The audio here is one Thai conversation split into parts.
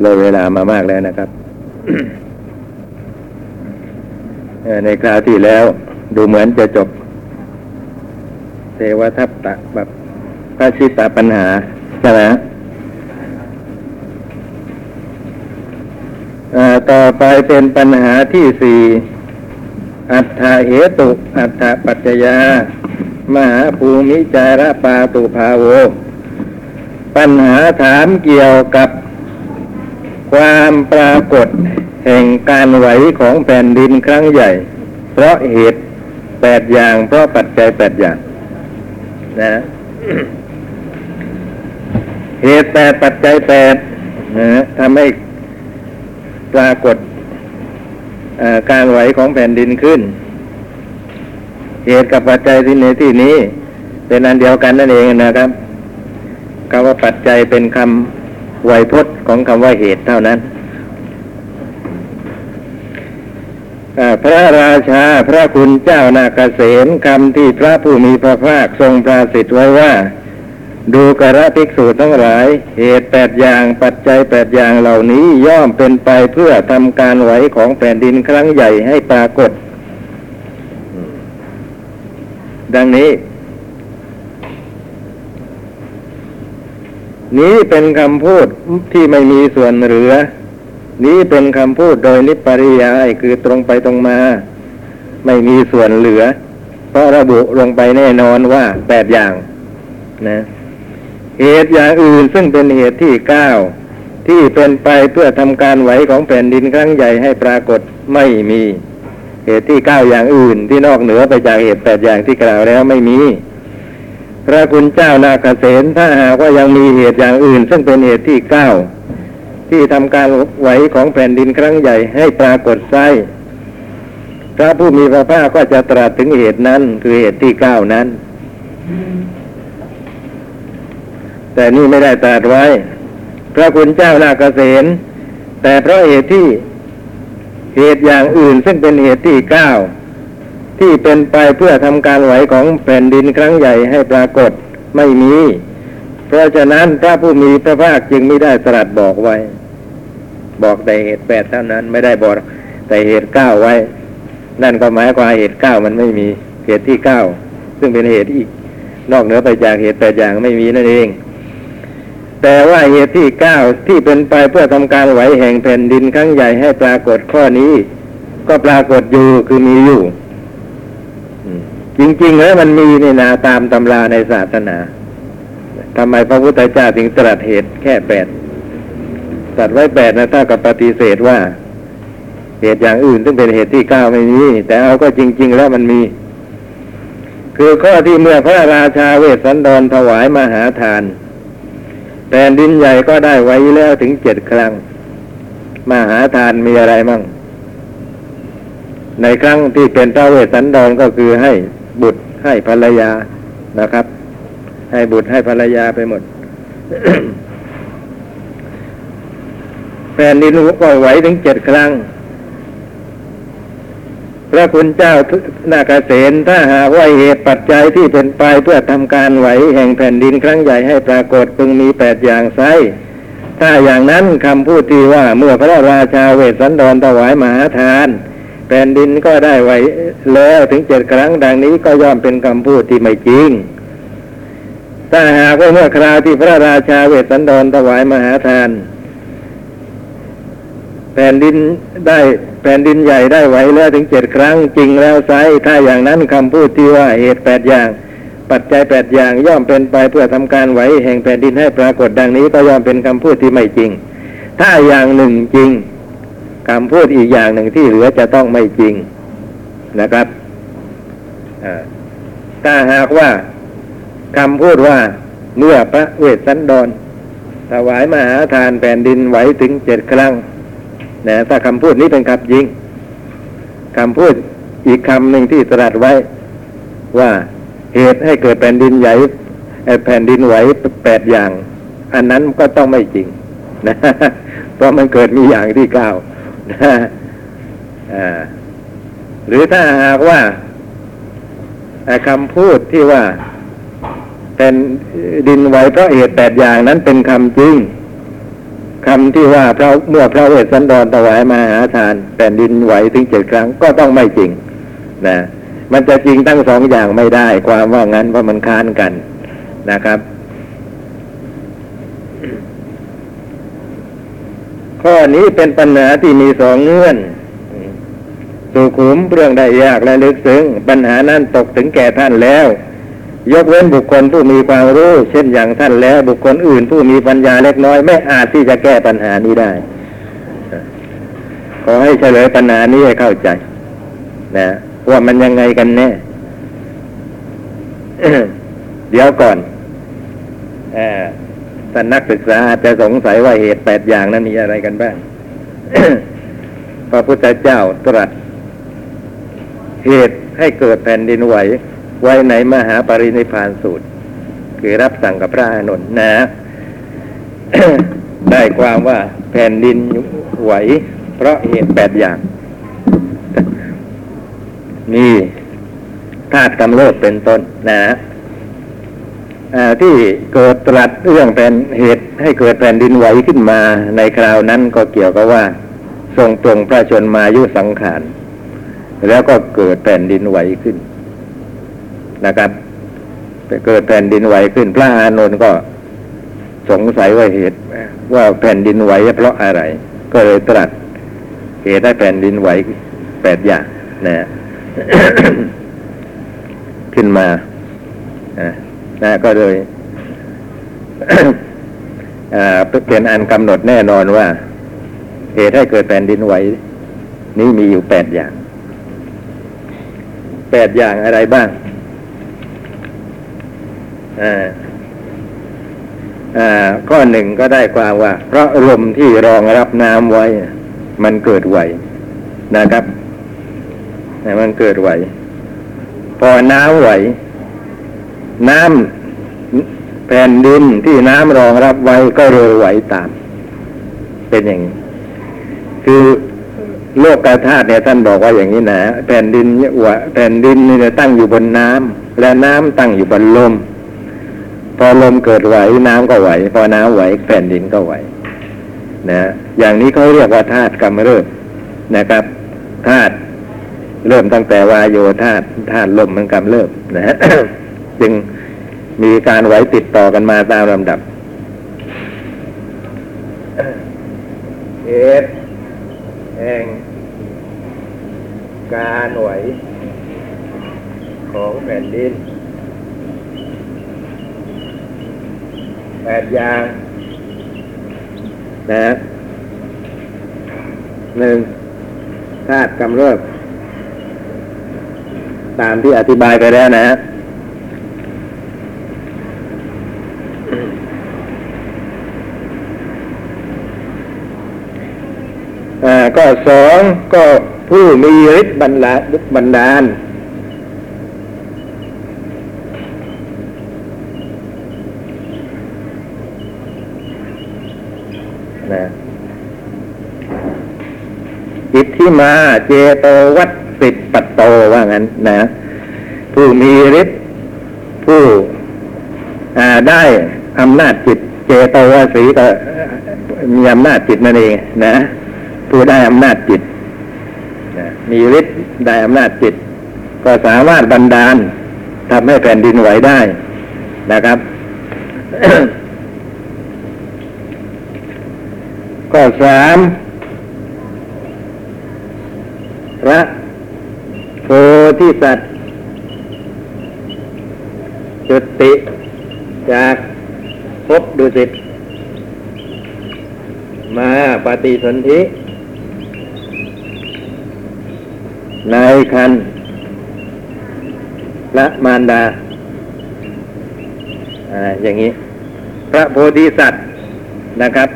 เลยเวลามามากแล้วนะครับ ในคราวที่แล้วดูเหมือนจะจบ เทวทัพตะแบบพระชิตาปัญหาใช่ไหมต่อไปเป็นปัญหาที่สี่อัฏฐเหตุอัฏฐปัจจยา มหาภูมิจาระปาตุภาโว ปัญหาถามเกี่ยวกับ ความปรากฏแห่งการไหวของแผ่นดินครั้งใหญ่ เพราะเหตุแปดอย่างเพราะปัจจัยแปดอย่าง นะเหตุแปดปัจจัยแปดนะทำให้ปรากฏการไหวของแผ่นดินขึ้น เหตุกับปัจจัยที่ในที่นี้ เป็นอันเดียวกันนั่นเองนะครับคำว่าปัจจัยเป็นคำ ไวยพจน์ของคำว่าเหตุเท่านั้นพระราชาพระคุณเจ้านาเกษมคำที่พระผู้มีพระภาคทรงปราสิทธิ์ไว้ว่า ดูกระภิกษุทั้งหลาย เหตุแปดอย่างปัจจัยแปดอย่างเหล่านี้ย่อมเป็นไปเพื่อทำการไหวของแผ่นดินครั้งใหญ่ให้ปรากฏ ดังนี้ นี้เป็นคำพูดที่ไม่มีส่วนเหลือ นี้เป็นคำพูดโดยนิปริยายคือตรงไปตรงมา ไม่มีส่วนเหลือ เพราะระบุลงไปแน่นอนว่าแปดอย่างนะเหตุอย่างอื่นซึ่งเป็นเหตุที่เก้าที่เป็นไปเพื่อทำการไหวของแผ่นดินครั้งใหญ่ให้ปรากฏไม่มี เหตุที่เก้าอย่างอื่นที่นอกเหนือไปจากเหตุแปดอย่างที่กล่าวแล้วไม่มี พระคุณเจ้านาคเษนถ้าหากว่ายังมีเหตุอย่างอื่น ซึ่งเป็นเหตุที่เก้าที่ทำการไหวของแผ่นดินครั้งใหญ่ให้ปรากฏไส้พระผู้มีพระภาคก็จะตรัสถึงเหตุนั้น คือเหตุที่เก้านั้น แต่นี่ไม่ได้ตรัสไว้ พระคุณเจ้านาคเษนแต่เพราะเหตุที่เหตุอย่างอื่นซึ่งเป็นเหตุที่เก้า ที่เป็นไปเพื่อทำการไหวของแผ่นดินครั้งใหญ่ให้ปรากฏไม่มี เพราะฉะนั้นพระผู้มีพระภาคจึงไม่ได้ตรัสบอกไว้ บอกแต่เหตุแปดเท่านั้นไม่ได้บอกแต่เหตุเก้าไว้ นั่นก็หมายความเหตุเก้ามันไม่มีเหตุที่เก้าซึ่งเป็นเหตุอีก นอกเหนือไปจากเหตุแปดอย่างไม่มีนั่นเอง แต่ว่าเหตุที่เก้าที่เป็นไปเพื่อทำการไหวแห่งแผ่นดินครั้งใหญ่ให้ปรากฏข้อนี้ ก็ปรากฏอยู่คือมีอยู่ จริงๆแล้วมันมีนี่นาตามตำราในศาสนาทำไมพระพุทธเจ้าถึงตรัสเหตุแค่แปดตรัสไว้แปดนะถ้ากับปฏิเสธว่า เหตุอย่างอื่นซึ่งเป็นเหตุที่เก้าไม่มีแต่เอาก็จริง ๆ แล้วมันมี คือข้อที่เมื่อพระราชาเวสสันดรถวายมหาทานแผ่นดินใหญ่ก็ได้ไว้แล้วถึงเจ็ดครั้ง มหาทานมีอะไรมั่ง ในครั้งที่เป็นพระเวสสันดรก็คือให้ บุตรให้ภรรยานะครับ ให้บุตรให้ภรรยาไปหมดแผ่นดินก็ไหวถึงเจ็ดครั้ง พระคุณเจ้านาคเษนถ้าหาว่าเหตุปัจจัยที่เป็นไปเพื่อทำการไหวแห่งแผ่นดินครั้งใหญ่ให้ปรากฏพึงมีแปดอย่างไซถ้าอย่างนั้นคำพูดที่ว่าเมื่อพระราชาเวสสันดรถวายมหาทาน ผ่นดินก็ได้ไหวแล้วถึงเจ็ดครั้งดังนี้ก็ย่อมเป็นคำพูดที่ไม่จริงถ้าหากว่าเมื่อคราวที่พระราชาเวสสันดรถวายมหาทาน แผ่นดินได้แผ่นดินใหญ่ได้ไหวแล้วถึงเจ็ดครั้งจริงแล้วไซถ้าอย่างนั้นคำพูดที่ว่าเหตุแปดอย่าง ปัจจัยแปดอย่างย่อมเป็นไปเพื่อทำการไหวแห่งแผ่นดินให้ปรากฏดังนี้ก็ย่อมเป็นคำพูดที่ไม่จริง ถ้าอย่างหนึ่งจริง คำพูดอีกอย่างหนึ่งที่เหลือจะต้องไม่จริงนะครับถ้าหากว่าคำพูดว่าเมื่อพระเวสสันดรถวายมหาทานแผ่นดินไหวถึงเจ็ดครั้งนะถ้าคำพูดนี้เป็นคำจริงคำพูดอีกคำหนึ่งที่ตรัสไว้ว่าเหตุให้เกิดแผ่นดินใหญ่แผ่นดินไหวแปดอย่าง อันนั้นก็ต้องไม่จริงนะเพราะมันเกิดมีอย่างที่เก้า หรือถ้าหากว่าคำพูดที่ว่าเป็นดินไหวเพราะเหตุแปดอย่างนั้นเป็นคำจริงคำที่ว่าพระเมื่อพระเวสสันดรถวายมาหาทานแผ่นดินไหวถึงเจ็ดครั้งก็ต้องไม่จริงนะมันจะจริงทั้งสองอย่างไม่ได้ ความว่างั้นเพราะมันค้านกันนะครับ ข้อนี้เป็นปัญหาที่มีสองเงื่อน สุขุมเรื่องได้ยากและลึกซึ้งปัญหานั้นตกถึงแก่ท่านแล้ว ยกเว้นบุคคลผู้มีความรู้ เช่นอย่างท่านแล้วบุคคลอื่นผู้มีปัญญาเล็กน้อยไม่อาจที่จะแก้ปัญหานี้ได้ ขอให้เฉลยปัญหานี้ให้เข้าใจ นะว่ามันยังไงกันแน่เดี๋ยวก่อนอ ท่านนักศึกษาอาจจะสงสัยว่าเหตุแปดอย่างนั้นมีอะไรกันบ้าง พระพุทธเจ้าตรัส เหตุให้เกิดแผ่นดินไหว ไว้ในมหาปรินิพานสูตร คือรับสั่งกับพระอานนท์นะ ได้ความว่าแผ่นดินไหว เพราะเหตุแปดอย่างมีธาตุกำเริบเป็นต้นนะ ที่เกิดตรัสเรื่องเป็นเหตุให้เกิดแผ่นดินไหวขึ้นมาในคราวนั้นก็เกี่ยวกับว่า ทรงตรงพระชนมายุสังขาร แล้วก็เกิดแผ่นดินไหวขึ้นนะครับเกิดแผ่นดินไหวขึ้น พระอานนท์ก็สงสัยว่าเหตุว่าแผ่นดินไหวเพราะอะไร ก็เลยตรัสเหตุให้แผ่นดินไหวแปดอย่างนะขึ้นมา นะก็เลยเป็นอันกำหนดแน่นอนว่าเหตุให้เกิดแผ่นดินไหวนี้มีอยู่แปดอย่าง แปดอย่างอะไรบ้างอ่าอ่าข้อหนึ่งก็ได้ความว่า เพราะลมที่รองรับน้ำไว้ มันเกิดไหวนะครับมันเกิดไหว พอน้ำไหว น้ำแผ่นดินที่น้ำรองรับไว้ก็เลยไหวตาม เป็นอย่างนี้ คือโลกกาธาตุเนี่ยท่านบอกว่าอย่างนี้นะแผ่นดินวะแผ่นดินนี่ตั้งอยู่บนน้ำและน้ำตั้งอยู่บนลม พอลมเกิดไหวน้ำก็ไหว พอน้ำไหว แผ่นดินก็ไหวนะอย่างนี้เขาเรียกว่าธาตุกรรมเริบนะครับธาตุเริ่มตั้งแต่วายโยธาตุธาตุลมมันกำเริบนะฮะ จึงมีการไหวติดต่อกันมาตามลำดับเหตุแห่งการไหวของแผ่นดินแปดอย่างนะหนึ่งธาตุกำเริบตามที่อธิบายไปแล้วนะ ก็สองก็ผู้มีฤทธิ์บรรดาบรรดาลนะอิทธิมาเจโตวัตสิทปัตโตว่างั้นนะ ผู้มีฤทธิ์ผู้ได้อำนาจจิต เจโตวสีก็มีอำนาจจิตนั่นเองนะ ผู้ได้อำนาจจิตมีฤทธิ์ได้อำนาจจิต ก็สามารถบันดาลทำให้แผ่นดินไหวได้นะครับ ก็สามพระโพธิสัตว์จุติจากพบดุสิตมาปฏิสนธิ ในคันละมารดาอ่าอย่างนี้ พระโพธิสัตว์นะครับ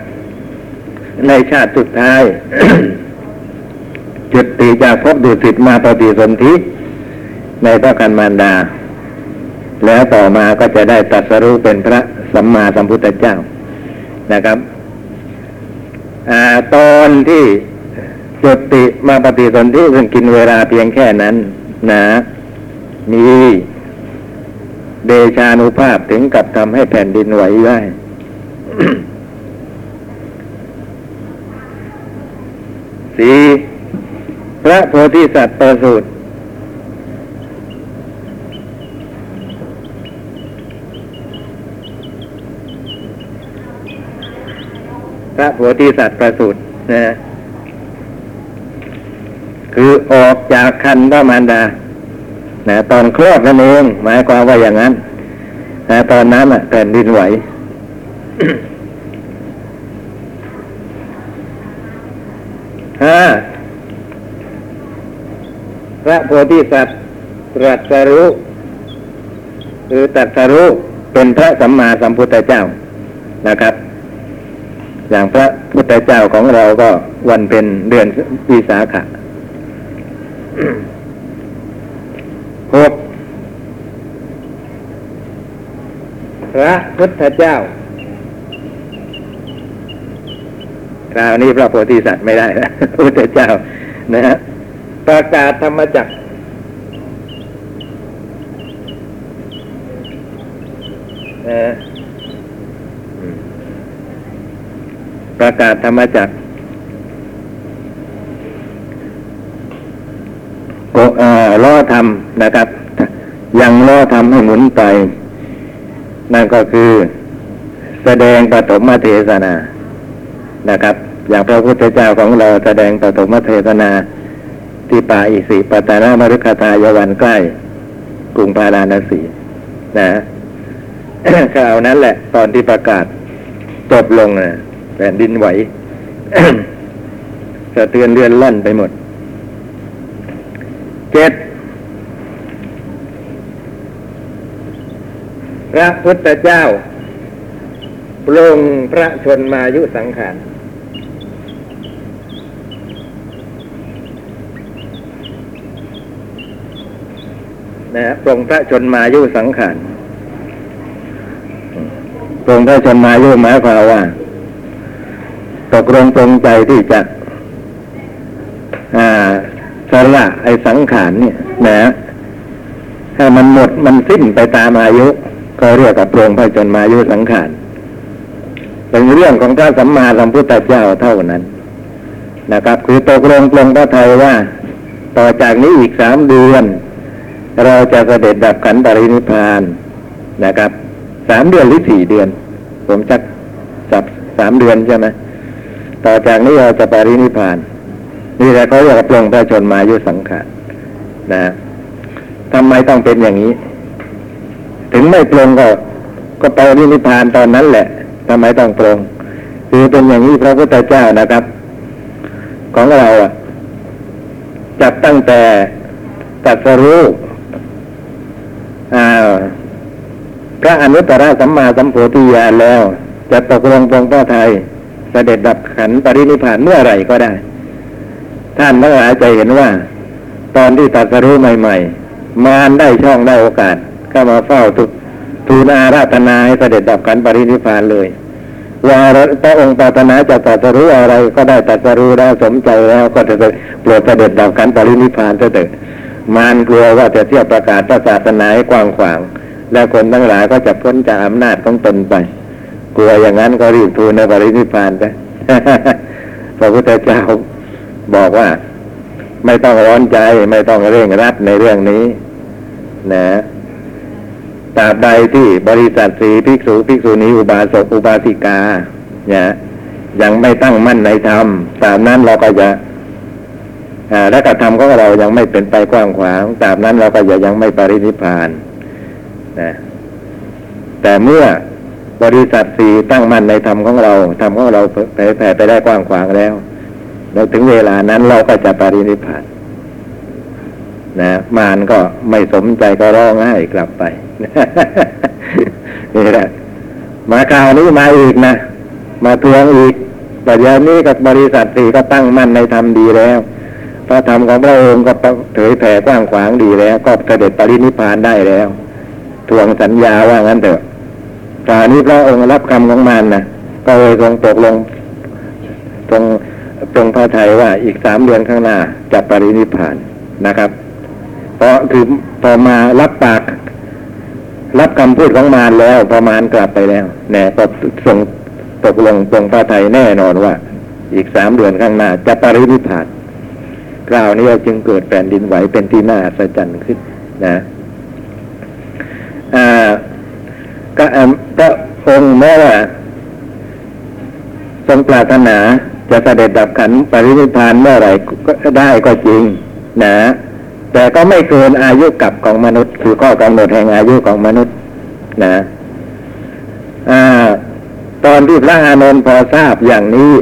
ในชาติสุดท้าย จุดติจากพบดุสิตมาปฏิสนธิในพระคันมารดา แล้วต่อมาก็จะได้ตัดสรู้เป็นพระสัมมาสัมพุทธเจ้านะครับอตอนที่ มาปฏิสนธิซึ่งกินเวลาเพียงแค่นั้น นะมีเดชานุภาพถึงกับทำให้แผ่นดินไหวได้ สี่พระโพธิสัตว์ประสูติพระโพธิสัตว์ประสูตินะ คือออกจากคันพระมารดานะตอนคลอดนั่นเองหมายความว่าอย่างนั้นนะตอนนั้นอะแผ่นดินไหวห้าพระโพธิสัตว์ตรัสรู้หรือตรัสรู้เป็นพระสัมมาสัมพุทธเจ้านะครับ อย่างพระพุทธเจ้าของเราก็วันเป็นเดือนวิสาขะ หกพระพุทธเจ้าคราวนี้พระโพธิสัตว์ไม่ได้แล้วพระพุทธเจ้า นะฮะประกาศธรรมจักรเออประกาศธรรมจักรโกเอ่อ ล้อทำนะครับ ยังล้อทำให้หมุนไป นั่นก็คือแสดงปฐมเทศนานะครับ อย่างพระพุทธเจ้าของเราแสดงปฐมเทศนาที่ป่าอิสิปตานามรุกขทายวันใกล้ กรุงพาราณสีนะคราวนั้นแหละ ตอนที่ประกาศจบลงนะแผ่นดินไหวสะเทือนเลื่อนลั่นไปหมด เจ็ด พ ระพุทธเจ้าปรงพระชนมายุสังขารนะฮะปรงพระชนมายุสังขารปรงพระชนมายุหมายความว่า ตกลงปรงใจที่จะอาสละไอสังขารเนี่ย นะถ้มันหมดมันสิ้นไปตามอายุ ก็เรียกกับปรงพระชนมายุสังขารเป็นเรื่องของพระสัมมาสัมพุทธเจ้าเท่านั้น นะครับ คือตกลงปรงพระไทยว่า ต่อจากนี้อีกสามเดือน เราจะเสด็จดับขันธ์ปรินิพานนะครับสามเดือนหรือสี่เดือน ผมจักจับสามเดือนใช่ไหมต่อจากนี้เราจะปรินิพพาน นี่แหละเขาเรียกว่าปรงพระชนมายุสังขารนะทำไมต้องเป็นอย่างนี้ ถึงไม่ปรงก็ ก็ไปนิพพานตอนนั้นแหละทำไมต้องปรงคือเป็นอย่างนี้พระพุทธเจ้านะครับ ของเราอะจับตั้งแต่ตัสรู้อ่าพระอนุตตรสัมมาสัมโพธิญาณแล้ว จะตกลงปรงพระไทยเสด็จดับขันปรินิพานเมื่อไหร่ก็ได้ ท่านทั้งหลายจะเห็นว่า ตอนที่ตรัสรู้ใหม่ ๆ มารได้ช่องได้โอกาส เข้ามาเฝ้าทุกทูลอาราธนาให้เสด็จดับขันปรินิพานเลยว่าพระองค์ปรารถนาจะตรัสรู้อะไรก็ได้ตรัสรู้ได้สมใจแล้วก็จะโปรดเสด็จดับขันปรินิพานเถิดมารกลัวว่าจะเที่ยวประกาศพระศาสนาให้กว้างขวาง แล้วคนทั้งหลายก็จะพ้นจากอำนาจของตนไป กลัวอย่างนั้นก็รีบทูลในปรินิพพานไปพระพุทธเจ้าบอกว่า ไม่ต้องร้อนใจไม่ต้องเร่งรัดในเรื่องนี้ นะ ตราบใดที่บริษัทสีภิกษุภิกษุณีอุบาสกอุบาสิกาเนี่ยยังไม่ตั้งมั่นในธรรมตราบนั้นเราก็จะอ่าและกระทำของเรายังไม่เป็นไปกว้างขวางตราบนั้นเราก็จะยังไม่ปรินิพานนะแต่เมื่อบริษัทสี่ตั้งมั่นในธรรมของเราธรรมของเราแผ่ไปได้กว้างขวางแล้วแล้วถึงเวลานั้นเราก็จะปรินิพพาน นะมารก็ไม่สมใจก็ร้องไห้กลับไปนี่แหละมาคราวนี้มาอีกนะมาทวงอีกแต่เดี๋ยวนี้กับบริษัทสี่ก็ตั้งมั่นในธรรมดีแล้วพระธรรมของพระองค์ก็เผยแผ่กว้างขวางดีแล้ว ก็เสด็จปรินิพานได้แล้ว ทวงสัญญาว่างั้นเถอะคราวนี้พระองค์รับคำของมันนะก็เลยทรงตกลงตรงตรงพระไทยว่าอีกสามเดือนข้างหน้าจะปรินิพานนะครับ พราะคือพอมารับปาก รับคำพูดของมารแล้วพอมารกลับไปแล้วแน่ก็ส่งตกลงตรงพระไทยแน่นอนว่า อีกสามเดือนข้างหน้า จะปรินิพานคราวนี้จึงเกิดแผ่นดินไหวเป็นที่น่าอัศจขึ้นนะอ่าก็พระองค์แม้ว่าทรงปรารถนาจะเสด็จดับขันปรินิพานเมื่อไหร่ก็ได้ก็จริง นะ แต่ก็ไม่เกินอายุกับของมนุษย์ คือข้อกำหนดแห่งอายุของมนุษย์ นะอตอนที่พระอานนท์พอทราบอย่างนี้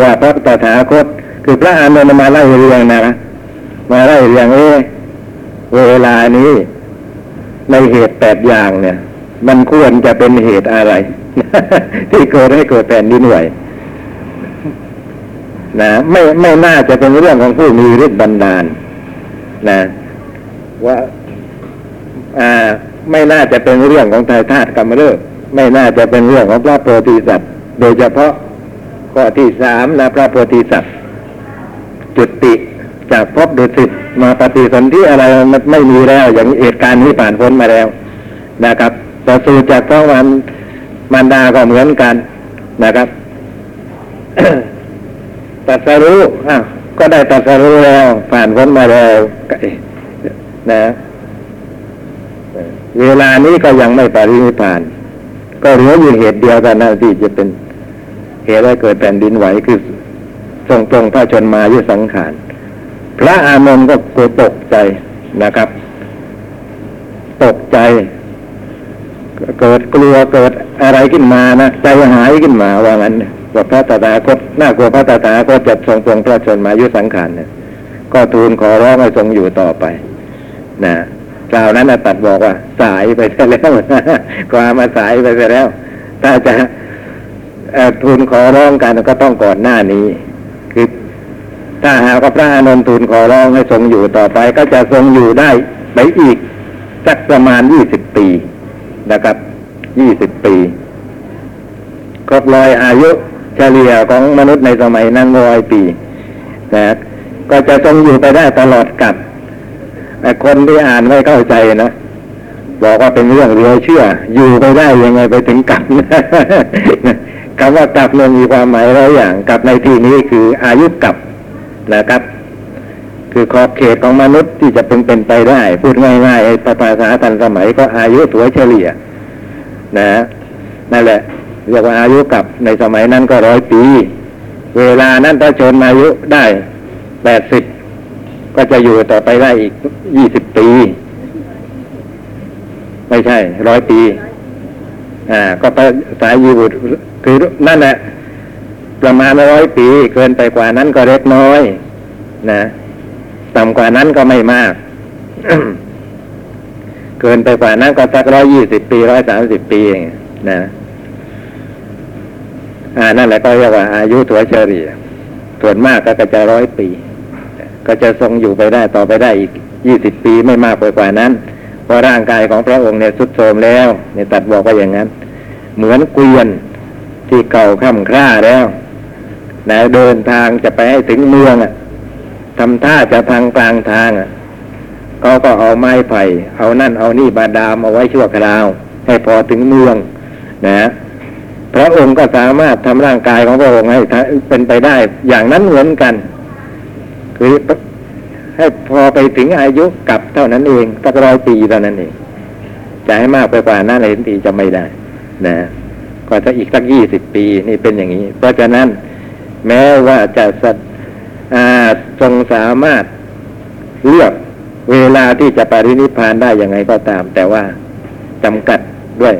ว่าพระตถาคต คือพระอานนท์มาไล่เรียงนะมาไล่เรียงเอเวลานี้ ในเหตุแปดอย่างเนี่ย มันควรจะเป็นเหตุอะไร ที่เกิดให้เกิดแผ่นดินไหวนะไม่ไม่น่าจะเป็นเรื่องของผู้มีฤทธิ์บันดาล นะว่าอ่าไม่น่าจะเป็นเรื่องของไทยธาตุกรรมเริกไม่น่าจะเป็นเรื่องของพระโพธิสัตว์ โดยเฉพาะข้อที่สามนะพระโพธิสัตว์ จุติจากพบดุสิตมาปฏิสนธิอะไรมันไม่มีแล้ว อย่างเหตุการณ์นี้ผ่านพ้นมาแล้วนะครับประสูติจากท้องวันมารดาก็เหมือนกันนะครับตัดสรู้อะ ก็ได้ตัดสรู้แล้ว ผ่านพ้นมาแล้วนะ เวลานี้ก็ยังไม่ปรินิพาน ก็เหลืออยู่เหตุเดียวกันนะที่จะเป็นเหตุให้เกิดแผ่นดินไหวคือทรงตรงพระชนมายุสังขาร พระอานนท์ก็กลัวตกใจนะครับ ตกใจ เกิดกลัวเกิดอะไรขึ้นมานะใจหายขึ้นมาว่างั้น ว่าพระตถาคตน่ากลัวพระตถาคตจะทรงตรงพระชนมายุสังขารเนี่ยก็ทูลขอร้องให้ทรงอยู่ต่อไปนะคราวนั้นตัดบอกว่า สายไปซะแล้วกว่ามมาสายไปซะแล้ว ถ้าจะทูลขอร้องกันก็ต้องก่อนหน้านี้ คือถ้าหากพระอานนท์ทูลขอร้องให้ทรงอยู่ต่อไป ก็จะทรงอยู่ได้ไปอีกสักประมาณยี่สิบปีนะครับยี่สิบปีครบรอยอายุ เฉลี่ยของมนุษย์ในสมัยนั้นร้อยปีนะก็จะทรงอยู่ไปได้ตลอดกับคนที่อ่านไม่เข้าใจนะบอกว่าเป็นเรื่องเรือเชื่อ อยู่ไปได้ยังไงไปถึงกลับคำว่ากลับมันมีความหมายหลายอย่างกลับในที่นี้คืออายุกลับนะครับ คือขอบเขตของมนุษย์ที่จะเป็นเป็นไปได้ พูดง่ายๆภาษาทันสมัยก็อายุถัวเฉลี่ย นะนั่นแหละ เรียกว่าอายุกลับในสมัยนั้นก็ร้อยปี เวลานั้นถ้าชนอายุได้แปดสิบก็จะอยู่ต่อไปได้อีกยี่สิบปี ไม่ใช่ร้อยปี อ่า ก็ไปสายยีบุตรคือนั่นแหละประมาณร้อยปีเกินไปกว่านั้นก็เล็กน้อย นะต่ำกว่านั้นก็ไม่มาก เกินไปกว่านั้นก็สักร้อยยี่สิบปีร้อยสามสิบปีนะ อ่านั่นแหละก็เรียกว่าอายุถัวเฉลี่ยส่วนมากก็จะร้อยปี ก็จะทรงอยู่ไปได้ต่อไปได้อีกยี่สิบปีไม่มากไปกว่านั้นเพราะร่างกายของพระองค์เนี่ยสุดโทรมแล้วเนี่ยตัดบอกว่าอย่างนั้น เหมือนเกวียนที่เก่าค่ำคร่าแล้วนะเดินทางจะไปให้ถึงเมืองอะทำท่าจะทางกลางทางอะก็ก็เอาไม้ไผ่เอานั่นเอานี่บาดามเอาไว้ชั่วคราว ให้พอถึงเมือง นะ พระองค์ก็สามารถทำร่างกายของพระองค์ให้เป็นไปได้อย่างนั้นเหมือนกัน คือให้พอไปถึงอายุกับเท่านั้นเองสักร้อยปีเท่านั้นเองจะให้มากไปกว่านั้นเห็นทีจะไม่ได้ นะก็จะอีกสักยี่สิบปีนี่เป็นอย่างนี้ เพราะฉะนั้น แม้ว่าจะสัตทรงสามารถเลือกเวลาที่จะปรินิพานได้ยังไงก็ตาม แต่ว่าจำกัดด้วย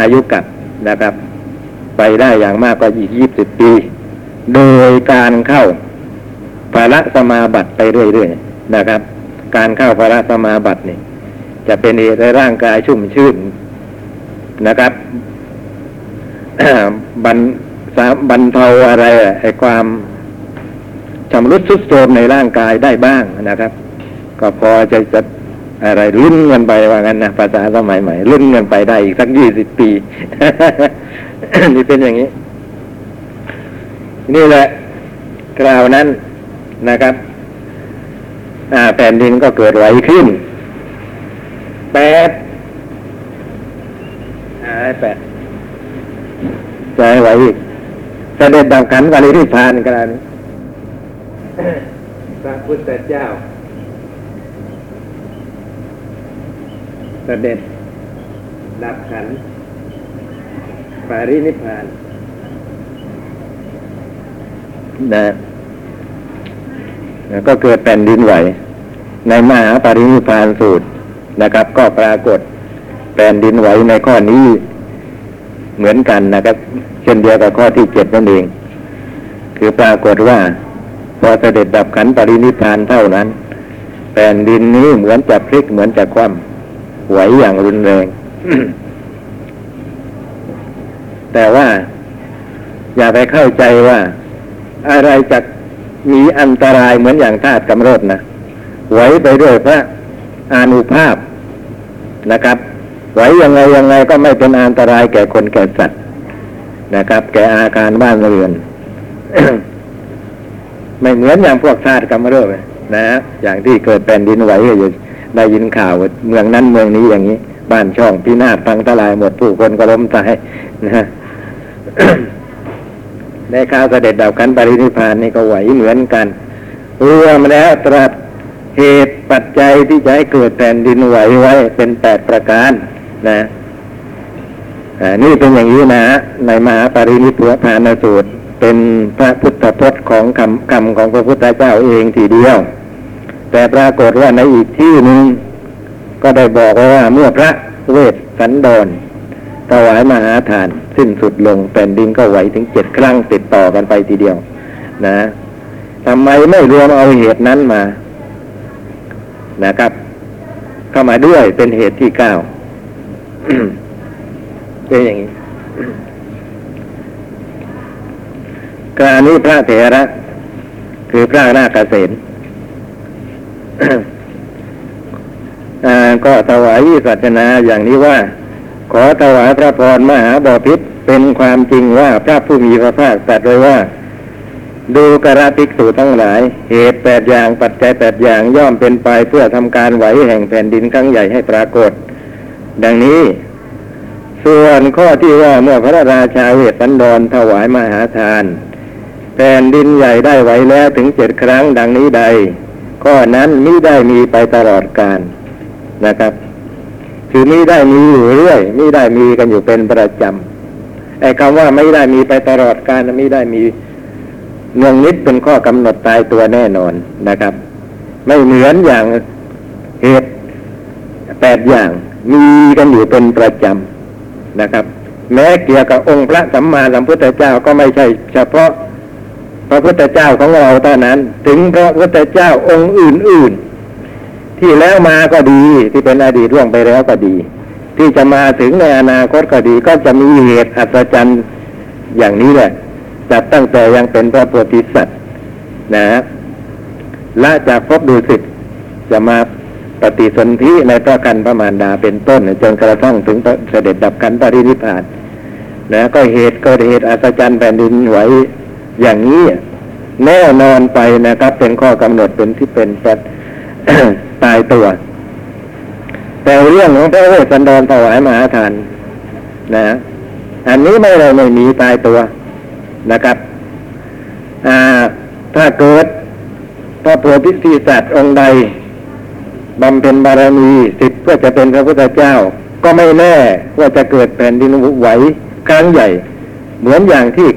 อายุกับ นะครับ ไปได้อย่างมากก็อีกยี่สิบปี โดยการเข้าภาระสมาบัติไปเรื่อยๆนะครับ การเข้าภาระสมาบัตินี่จะเป็นเหตุให้ร่างกายชุ่มชื่นนะครับบันสาบรรเทาอะไรไอ้ความชำรุดทรุดโทรมในร่างกายได้บ้างนะครับ ก็พอจะจะ อะไรลุ้นเงินไปว่างั้นนะภาษาสมัยใหม่ลุ้นเงินไปได้อีกสักยี่สิบปีนี่เป็นอย่างนี้ นี่แหละคราวนั้นนะครับแผ่นดินก็เกิดไหวขึ้นแปดแปดใจไหวอีกเสด็จดับขันวาริริพานกันพระพุทธเจ้า สด็จ ดับขันปารินิพพานนะแล้วก็เกิดแผ่นดินไหว ในมหาปรินิพพานสูตรนะครับ ก็ปรากฏแผ่นดินไหวในข้อนี้เหมือนกันนะครับ เช่นเดียวกับข้อที่เจ็ดนั่นเอง คือปรากฏว่า พอเสด็จดับขันธ์ปรินิพพานเท่านั้น แผ่นดินนี้เหมือนจะพลิกเหมือนจะคว่ำ หวอย่างรุนแรง แต่ว่า อย่าไปเข้าใจว่า อะไรจะมีอันตรายเหมือนอย่างธาตุกำเริบนะไหวไปด้วยพระอานุภาพนะครับไหวยังไงยังไงก็ไม่เป็นอันตรายแก่คนแก่สัตว์นะครับ แก่อาการบ้านเรือน ไม่เหมือนอย่างพวกธาตุกำเริบนะอย่างที่เกิดแผ่นดินไหวก็อยู่ ได้ยินข่าวว่าเมืองนั้นเมืองนี้อย่างนี้ บ้านช่องพินาศพังทลายหมดผู้คนก็ล้มตายนะในข้าวเสด็จดับขันปรินิพานนี่ก็ไหวเหมือนกันรวมแล้วตรัสเหตุปัจจัยที่จะให้เกิดแผ่นดินไหวไว้เป็นแปดประการนะนี่เป็นอย่างนี้นะในมหาปรินิพพานสูตร เป็นพระพุทธพจน์ของคำคำของพระพุทธเจ้าเองทีเดียว แต่ปรากฏว่าในอีกที่หนึ่งก็ได้บอกว่าเมื่อพระเวสสันดรถวายมหาทาน สิ้นสุดลงแผ่นดินก็ไหวถึงเจ็ดครั้งติดต่อกันไปทีเดียว นะทำไมไม่รวมเอาเหตุนั้นมา นะครับ เข้ามาด้วยเป็นเหตุที่เก้าเป็นอย่างนี้การนี้พระเถระ คือพระนาคเษนอ่า ก็ถวายวิสัชนาอย่างนี้ว่า ขอถวายพระพรมหาบพิษเป็นความจริงว่าพระผู้มีพระภาคตรัสไว้ว่า ดูกระภิกษุทั้งหลาย เหตุแปดอย่างปัจจัยแปดอย่างย่อมเป็นไปเพื่อทำการไหวแห่งแผ่นดินครั้งใหญ่ให้ปรากฏ ดังนี้ ส่วนข้อที่ว่าเมื่อพระราชาเวสสันดรถวายมหาทาน แผ่นดินใหญ่ได้ไหวแล้วถึงเจ็ดครั้งดังนี้ใด ข้อนั้นมิได้มีไปตลอดกาลนะครับ คือมิได้มีอยู่เรื่อยมิได้มีกันอยู่เป็นประจำไอ้คำว่าไม่ได้มีไปตลอดกาลมิได้มีเนืองนิดเป็นข้อกำหนดตายตัวแน่นอนนะครับ ไม่เหมือนอย่างเหตุแปดอย่างมีกันอยู่เป็นประจำนะครับ แม้เกี่ยวกับองค์พระสัมมาสัมพุทธเจ้าก็ไม่ใช่เฉพาะ พระพุทธเจ้าของเราเท่านั้น ถึงพระพุทธเจ้าองค์อื่น ๆ ที่แล้วมาก็ดีที่เป็นอดีตล่วงไปแล้วก็ดี ที่จะมาถึงในอนาคตก็ดี ก็จะมีเหตุอัศจรรย์อย่างนี้แหละจับตั้งแต่ยังเป็นพระโพธิสัตว์นะละจากภพดูสิตจะมาปฏิสนธิในพระกันพระมารดาเป็นต้นจนกระทั่งถึงเสด็จดับขันปรินิพพานนะก็เหตุกิดเหตุอัศจรรย์แผ่นดินไหว อย่างนี้แน่นอนไปนะครับ เป็นข้อกำหนดเป็นที่เป็นสัตตายตัว แต่เรื่องของพระเวสสันดรถวายมหาทานนะ อันนี้ไม่เลยไม่มีตายตัวนะครับอ่าถ้าเกิดพระโพธิสัตว์องค์ใดบำเพ็ญบารมีสิทธิ์เพื่อจะเป็นพระพุทธเจ้า ก็ไม่แน่ว่าจะเกิดแผ่นดินไหวครั้งใหญ่ เหมือนอย่างที่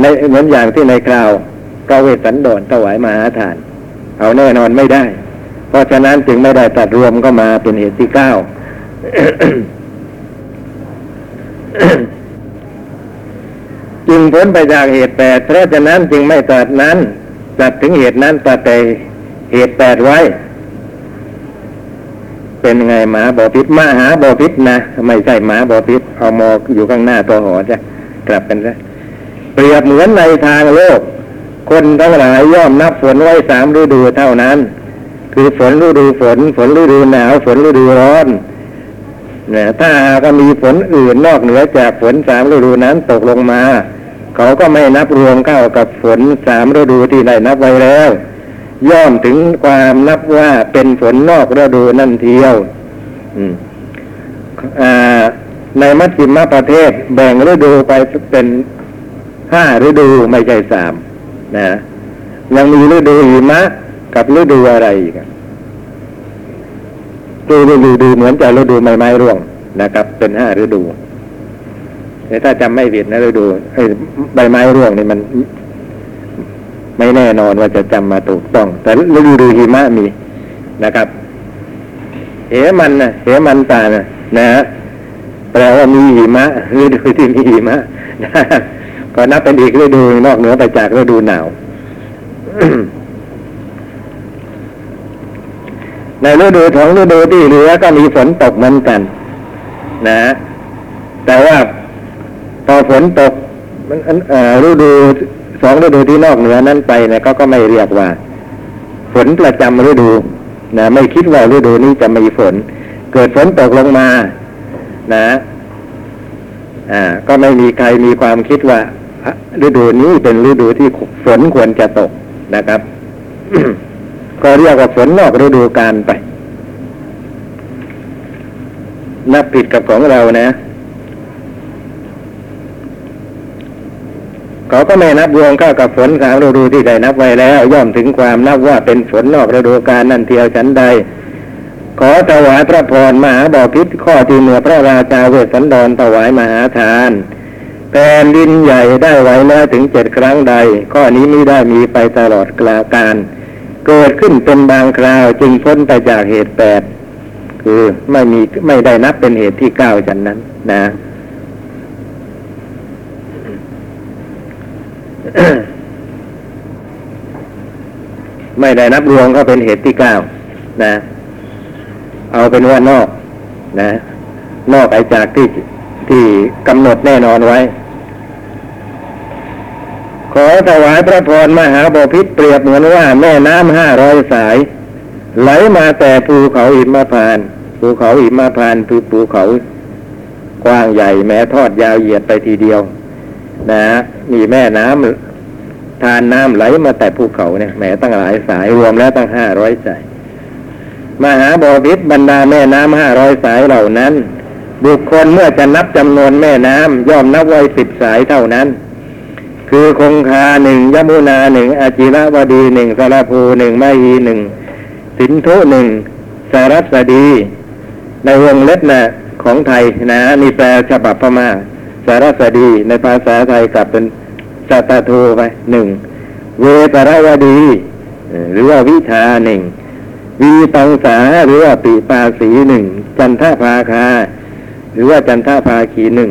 ในเหมือนอย่างที่ในคราวพระเวสสันดรถวายมหาทาน เอาแน่นอนไม่ได้ เพราะฉะนั้นจึงไม่ได้ตัดรวมเข้ามาเป็นเหตุที่เก้าจึงพ้นไปจากเหตุแปดเพราะฉะนั้นจึงไม่ตัดนั้น ตัดถึงเหตุนั้นตัดแต่เหตุแปดไว้ เป็นไงหมาบอพิษมาหาบอพิษนะ ไม่ใช่หมาบอพิษเอามออยู่ข้างหน้าตัวหอจะกลับกันซะ เปรียบเหมือนในทางโลก คนทั้งหลายย่อมนับฝนไว้สามฤดูเท่านั้น คือฝนฤดูฝน ฝนฤดูหนาวฝนฤดูร้อนเนี่ยถ้าหากมีฝนอื่นนอกเหนือจากฝนสามฤดูนั้นตกลงมา เขาก็ไม่นับรวมเข้ากับฝนสามฤดูที่ได้นับไว้แล้ว ย่อมถึงความนับว่าเป็นฝนนอกฤดูนั่นเทียวในมัชฌิมประเทศแบ่งฤดูไปเป็น ห้าฤดูไม่ใช่สามนะยังมีฤดูหิมะกับฤดูอะไรอีกฤดูฤดูเหมือนจะฤดูใบไม้ร่วงนะครับ เป็นห้าฤดูแต่ถ้าจำไม่ผิดนะฤดูใบไม้ร่วงนี่มัน ไม่แน่นอนว่าจะจำมาถูกต้อง แต่ฤดูฤดูหิมะมีนะครับเหมันนะเหมันตานะนะฮะแปลว่ามีหิมะฤดูที่มีหิมะ ก็นับเป็นอีกฤดูนอกเหนือไปจากฤดูหนาว ในฤดูของฤดูที่เหลือก็มีฝนตกเหมือนกัน นะฮะแต่ว่าพอฝนตก มันเอ่อฤดูสองฤดูที่นอกเหนือนั้นไปนี่ยก็ก็ไม่เรียกว่า ฝนประจำฤดูนะไม่คิดว่าฤดูนี้จะมีฝน เกิดฝนตกลงมา นะ อ่า ก็ไม่มีใครมีความคิดว่า ฤดูนี้เป็นฤดูที่ฝนควรจะตกนะครับ ก็เรียกว่าฝนนอกฤดูกาลไป นับผิดกับของเรานะเขาก็ไม่นับรวมเข้ากับฝนสามฤดูที่ได้นับไว้แล้ว ย่อมถึงความนับว่าเป็นฝนนอกฤดูกาลนั่นเทียวฉันใดขอถวายพระพรมหาบอพิษข้อที่เหนือพระราชาเวสสันดรถวายมหาทาน แผ่นดินใหญ่ได้ไว้แล้วถึงเจ็ดครั้งใด ข้อนี้ไม่ได้มีไปตลอดกลาการ เกิดขึ้นเป็นบางคราวจึงพ้นไปจากเหตุแปดคือไม่มีไม่ได้นับเป็นเหตุที่เก้าฉันนั้น นะไม่ได้นับรวมก็เป็นเหตุที่เก้านะ เอาเป็นว่านอก นะ นอกไปจากที่ที่กำหนดแน่นอนไว้ ขอถวายพระพรมหาบพิตรเปรียบเหมือนว่าแม่น้ำห้าร้อยสาย ไหลมาแต่ภูเขาหิมพาน ภูเขาหิมพานคือภูเขา กว้างใหญ่แม้ทอดยาวเหยียดไปทีเดียว นะมีแม่น้ำทานน้ำไหลมาแต่ภูเขาเนี่ยแม้ตั้งหลายสายรวมแล้วตั้งห้าร้อยสาย มหาบพิตรบรรดาแม่น้ำห้าร้อยสายเหล่านั้น บุคคลเมื่อจะนับจำนวนแม่น้ำย่อมนับไว้สิบสายเท่านั้น คือคงคาหนึ่งยมุนาหนึ่งอาจิรวดีหนึ่งสารภูหนึ่งไมหีหนึ่งสินธุหนึ่งสารัสดี ในวงเล็บนะของไทยนะนี่แปลฉบับพม่าสารสดี ในภาษาไทยกลับเป็นสัตตูไปหนึ่งเวตรวดี หรือว่าวิชาหนึ่งวีตังสาหรือว่าปีปาสีหนึ่งจันทภาคา หรือว่าจันทภาคีหนึ่ง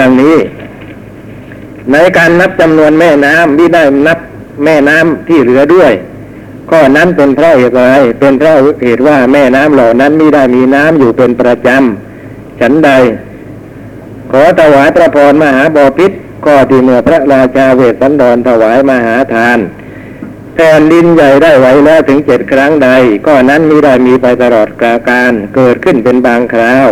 ดังนี้ ในการนับจำนวนแม่น้ำที่ได้นับแม่น้ำที่เหลือด้วยข้อนั้นเป็นเพราะเหตุอะไรเป็นเพราะเหตุว่าแม่น้ำเหล่านั้นไม่ได้มีน้ำอยู่เป็นประจำฉันใด ขอถวายพระพรมหาบอพิษข้อที่เมื่อพระราชาเวสสันดรถวายมหาทานแผ่นดินใหญ่ได้ไหวแล้วถึงเจ็ดครั้งใดข้อนั้นไม่ได้มีไปตลอดกาการเกิดขึ้นเป็นบางคราว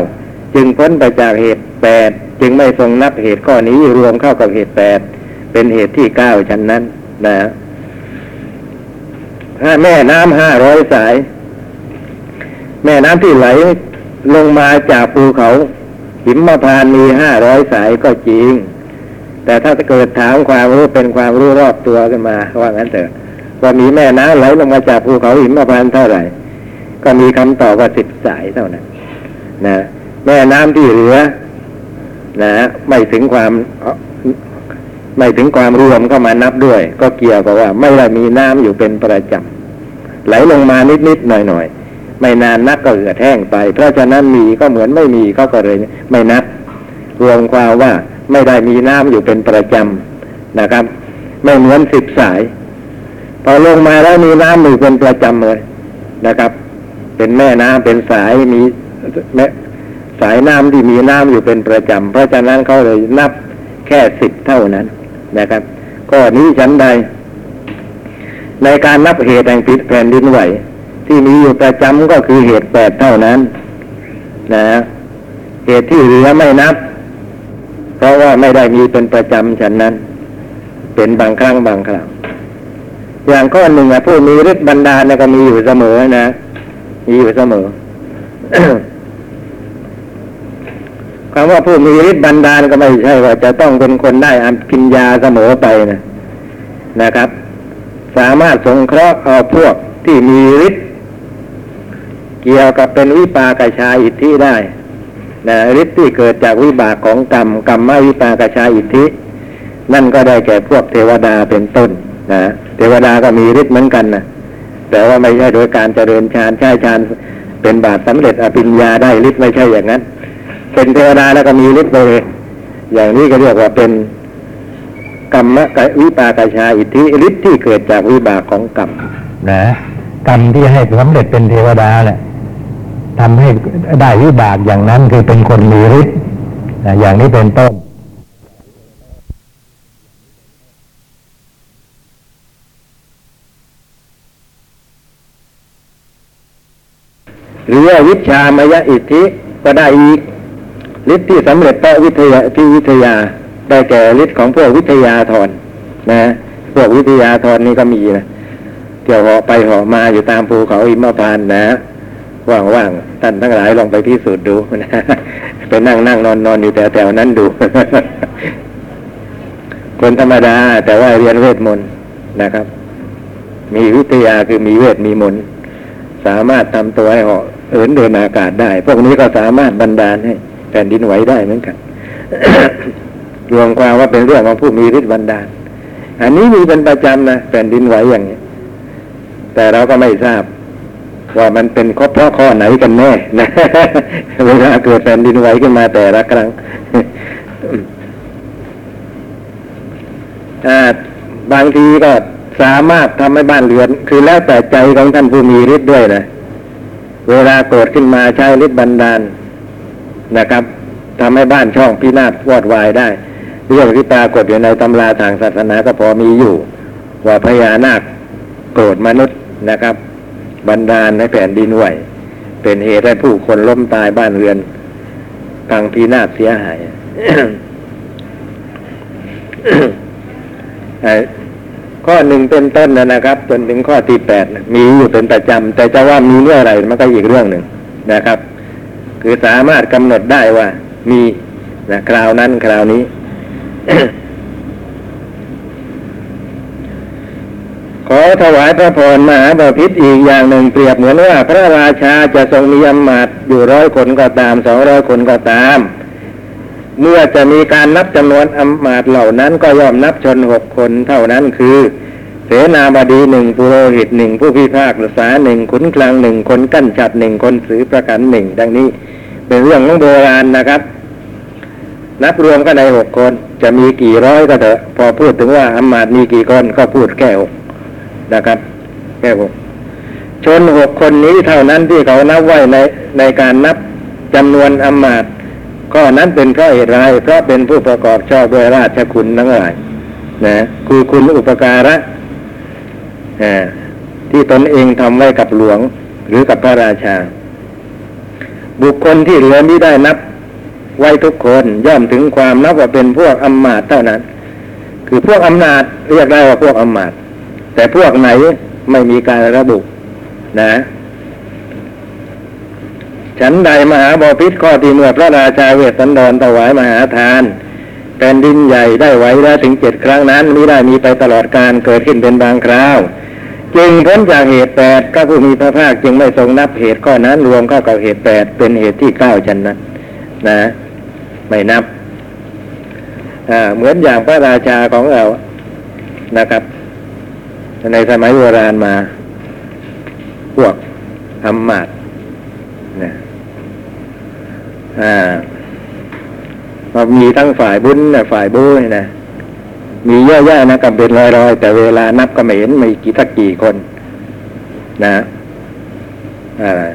จึงพ้นไปจากเหตุแปด จึงไม่ทรงนับเหตุข้อนี้รวมเข้ากับเหตุแปดเป็นเหตุที่เก้าฉันนั้นนะถ้าแม่น้ำห้าร้อยสาย แม่น้ำที่ไหลลงมาจากภูเขาหิมพานต์มีห้าร้อยสายก็จริง แต่ถ้าเกิดถามความรู้เป็นความรู้รอบตัวขึ้นมาว่างั้นเถอะว่ามีแม่น้ำไหลลงมาจากภูเขาหิมพานต์เท่าไหร่ ก็มีคำตอบว่าสิบสายเท่านั้นนะแม่น้ำที่เหลือ นะไม่ถึงความไม่ถึงความรวมเข้ามานับด้วย ก็เกี่ยวกับว่า ไม่ได้มีน้ำอยู่เป็นประจำไหลลงมานิดๆหน่อยๆไม่นานนักก็เหือดแห้งไป เพราะฉะนั้นมีก็เหมือนไม่มีก็ก็เลย ไม่นับ รวมความว่าไม่ได้มีน้ำอยู่เป็นประจำนะครับ ไม่เหมือนสิบสาย พอลงมาแล้วมีน้ำอยู่เป็นประจำเลยนะครับ เป็นแม่น้ำเป็นสายมีแม่ สายน้ำที่มีน้ำอยู่เป็นประจำเพราะฉะนั้นเขาเลยนับแค่สิบเท่านั้นนะครับข้อนี้ฉันใด ในการนับเหตุแห่งปิดแผ่นดินไหว ที่มีอยู่ประจำก็คือเหตุแปดเท่านั้น นะเหตุที่เหลือไม่นับ เพราะว่าไม่ได้มีเป็นประจำฉันนั้น เป็นบางครั้งบางคราวอย่างข้อหนึ่งอะผู้มีฤทธิ์บรรดาลก็มีอยู่เสมอนะมีอยู่เสมอ คำว่าผู้มีฤทธิ์บันดาลก็ไม่ใช่ว่าจะต้องเป็นคนได้อันกินยาเสมอไปนะนะครับ สามารถสงเคราะห์เอาพวกที่มีฤทธิ์เกี่ยวกับเป็นวิปากชาอิทธิได้นะฤทธิ์ที่เกิดจากวิบากของกรรมกรรมวิปากชาอิทธิ นั่นก็ได้แก่พวกเทวดาเป็นต้นนะเทวดาก็มีฤทธิ์เหมือนกันนะแต่ว่าไม่ใช่โดยการเจริญฌานใช่ฌานเป็นบาตสำเร็จอภิญญาได้ฤทธิ์ไม่ใช่อย่างนั้น เป็นเทวดาแล้วก็มีฤทธิ์ไปเลยอย่างนี้ก็เรียกว่าเป็นกรรมวิปากชาอิทธิฤทธิ์ที่เกิดจากวิบากของกรรมนะกรรมที่ให้สำเร็จเป็นเทวดาแหละทำให้ได้วิบากอย่างนั้นคือเป็นคนมีฤทธิ์นะอย่างนี้เป็นต้นหรือว่าวิชามยอิทธิก็ได้อีก ฤทธิ์ที่สำเร็จเพราะวิทยาที่วิทยาได้แก่ฤทธิ์ของพวกวิทยาธรนะพวกวิทยาธรนี่ก็มีนะเที่ยวเหาะไปเหาะมาอยู่ตามภูเขาอิมพานนะว่างๆท่านทั้งหลายลองไปพิสูจน์ดูนะไปนั่งนั่งนอนนอนอยู่แถวๆนั้นดู คนธรรมดา แต่ว่าเรียนเวทมนต์นะครับ มีวิทยาคือมีเวทมีมนต์สามารถทำตัวให้เหาะเอินเดินอากาศได้ พวกนี้ก็สามารถบันดาลให้ แผ่นดินไหวได้เหมือนกันรวมความว่าเป็นเรื่องของผู้มีฤทธิ์บันดาล อันนี้มีเป็นประจำนะแผ่นดินไหวอย่างนี้ แต่เราก็ไม่ทราบ ว่ามันเป็นข้อเพราะข้อไหนกันแน่นะเวลาเกิดแผ่นดินไหวขึ้นมาแต่ละครั้งบางทีก็สามารถทำให้บ้านเรือน คือแล้วแต่ใจของท่านผู้มีฤทธิ์ด้วยนะ เวลาโกรธขึ้นมาใช้ฤทธิ์บันดาล นะครับทำให้บ้านช่องพินาศวอดวายได้ เรื่องที่ปรากฏอยู่ในตำราทางศาสนาก็พอมีอยู่ ว่าพญานาคโกรธมนุษย์นะครับบันดาลให้แผ่นดินไหวเป็นเหตุให้ผู้คนล้มตายบ้านเรือนพังพินาศเสียหายข้อหนึ่งเป็นต้นนะนะครับ จนถึงข้อที่แปดมีอยู่เป็นประจำแต่จะว่ามีเมื่อไรมันก็อีกเรื่องหนึ่งนะครับ คือสามารถกำหนดได้ว่า มีนะคราวนั้นคราวนี้ ขอถวายพระพรมหาบพิตรอีกอย่างหนึ่งเปรียบเหมือนว่า พระราชาจะทรงมีอำมาตย์อยู่ร้อยคนก็ตามสองร้อยคนก็ตาม เมื่อจะมีการนับจำนวนอำมาตย์เหล่านั้นก็ย่อมนับชนหกคนเท่านั้นคือ เสนาบดีหนึ่งปุโรหิตหนึ่งผู้พิพากษาหนึ่งขุนกลางหนึ่งคนกั้นจัดหนึ่งคนสือประกันหนึ่งดังนี้ เป็นเรื่องของโบราณนะครับ นับรวมก็ในหกคน จะมีกี่ร้อยก็เถอะพอพูดถึงว่าอำมาตย์มีกี่คนก็พูดแค่หกนะครับแค่หกชนหกคนนี้เท่านั้นที่เขานับไว้ในในการนับจำนวนอำมาตย์ข้อนั้นเป็นเพราะเหตุไรเพราะเป็นผู้ประกอบชอบด้วยราชคุณทั้งหลายนะคือคุณอุปการะ ที่ตนเองทำไว้กับหลวง หรือกับพระราชา บุคคลที่เหลือนี้ได้นับ ไว้ทุกคนย่อมถึงความนับว่าเป็นพวกอำมาตย์เท่านั้น คือพวกอำนาจเรียกได้ว่าพวกอำมาตย์แต่พวกไหนไม่มีการระบุนะฉันใดมหาบพิษข้อที่เมื่อพระราชาเวสสันดรถวายมหาทานแผ่นดินใหญ่ได้ไหวได้ถึงเจ็ดครั้งนั้นมิได้มีไปตลอดการเกิดขึ้นเป็นบางคราว จึงพ้นจากเหตุแปดก็ผู้มีพระภาคจึงไม่ทรงนับเหตุข้อนั้นรวมเข้ากับเหตุแปดเป็นเหตุที่เก้าฉันนั้นนะ ไม่นับเหมือนอย่างพระราชาของเรานะครับ ในสมัยโบราณมา พวกอำมาตนะอ่ามีทั้งฝ่ายบุญฝ่ายบุญนะ มีเยอะแยะนะกับเป็นร้อยๆแต่เวลานับก็ไม่เห็นมีกี่สักกี่คน นะอ่า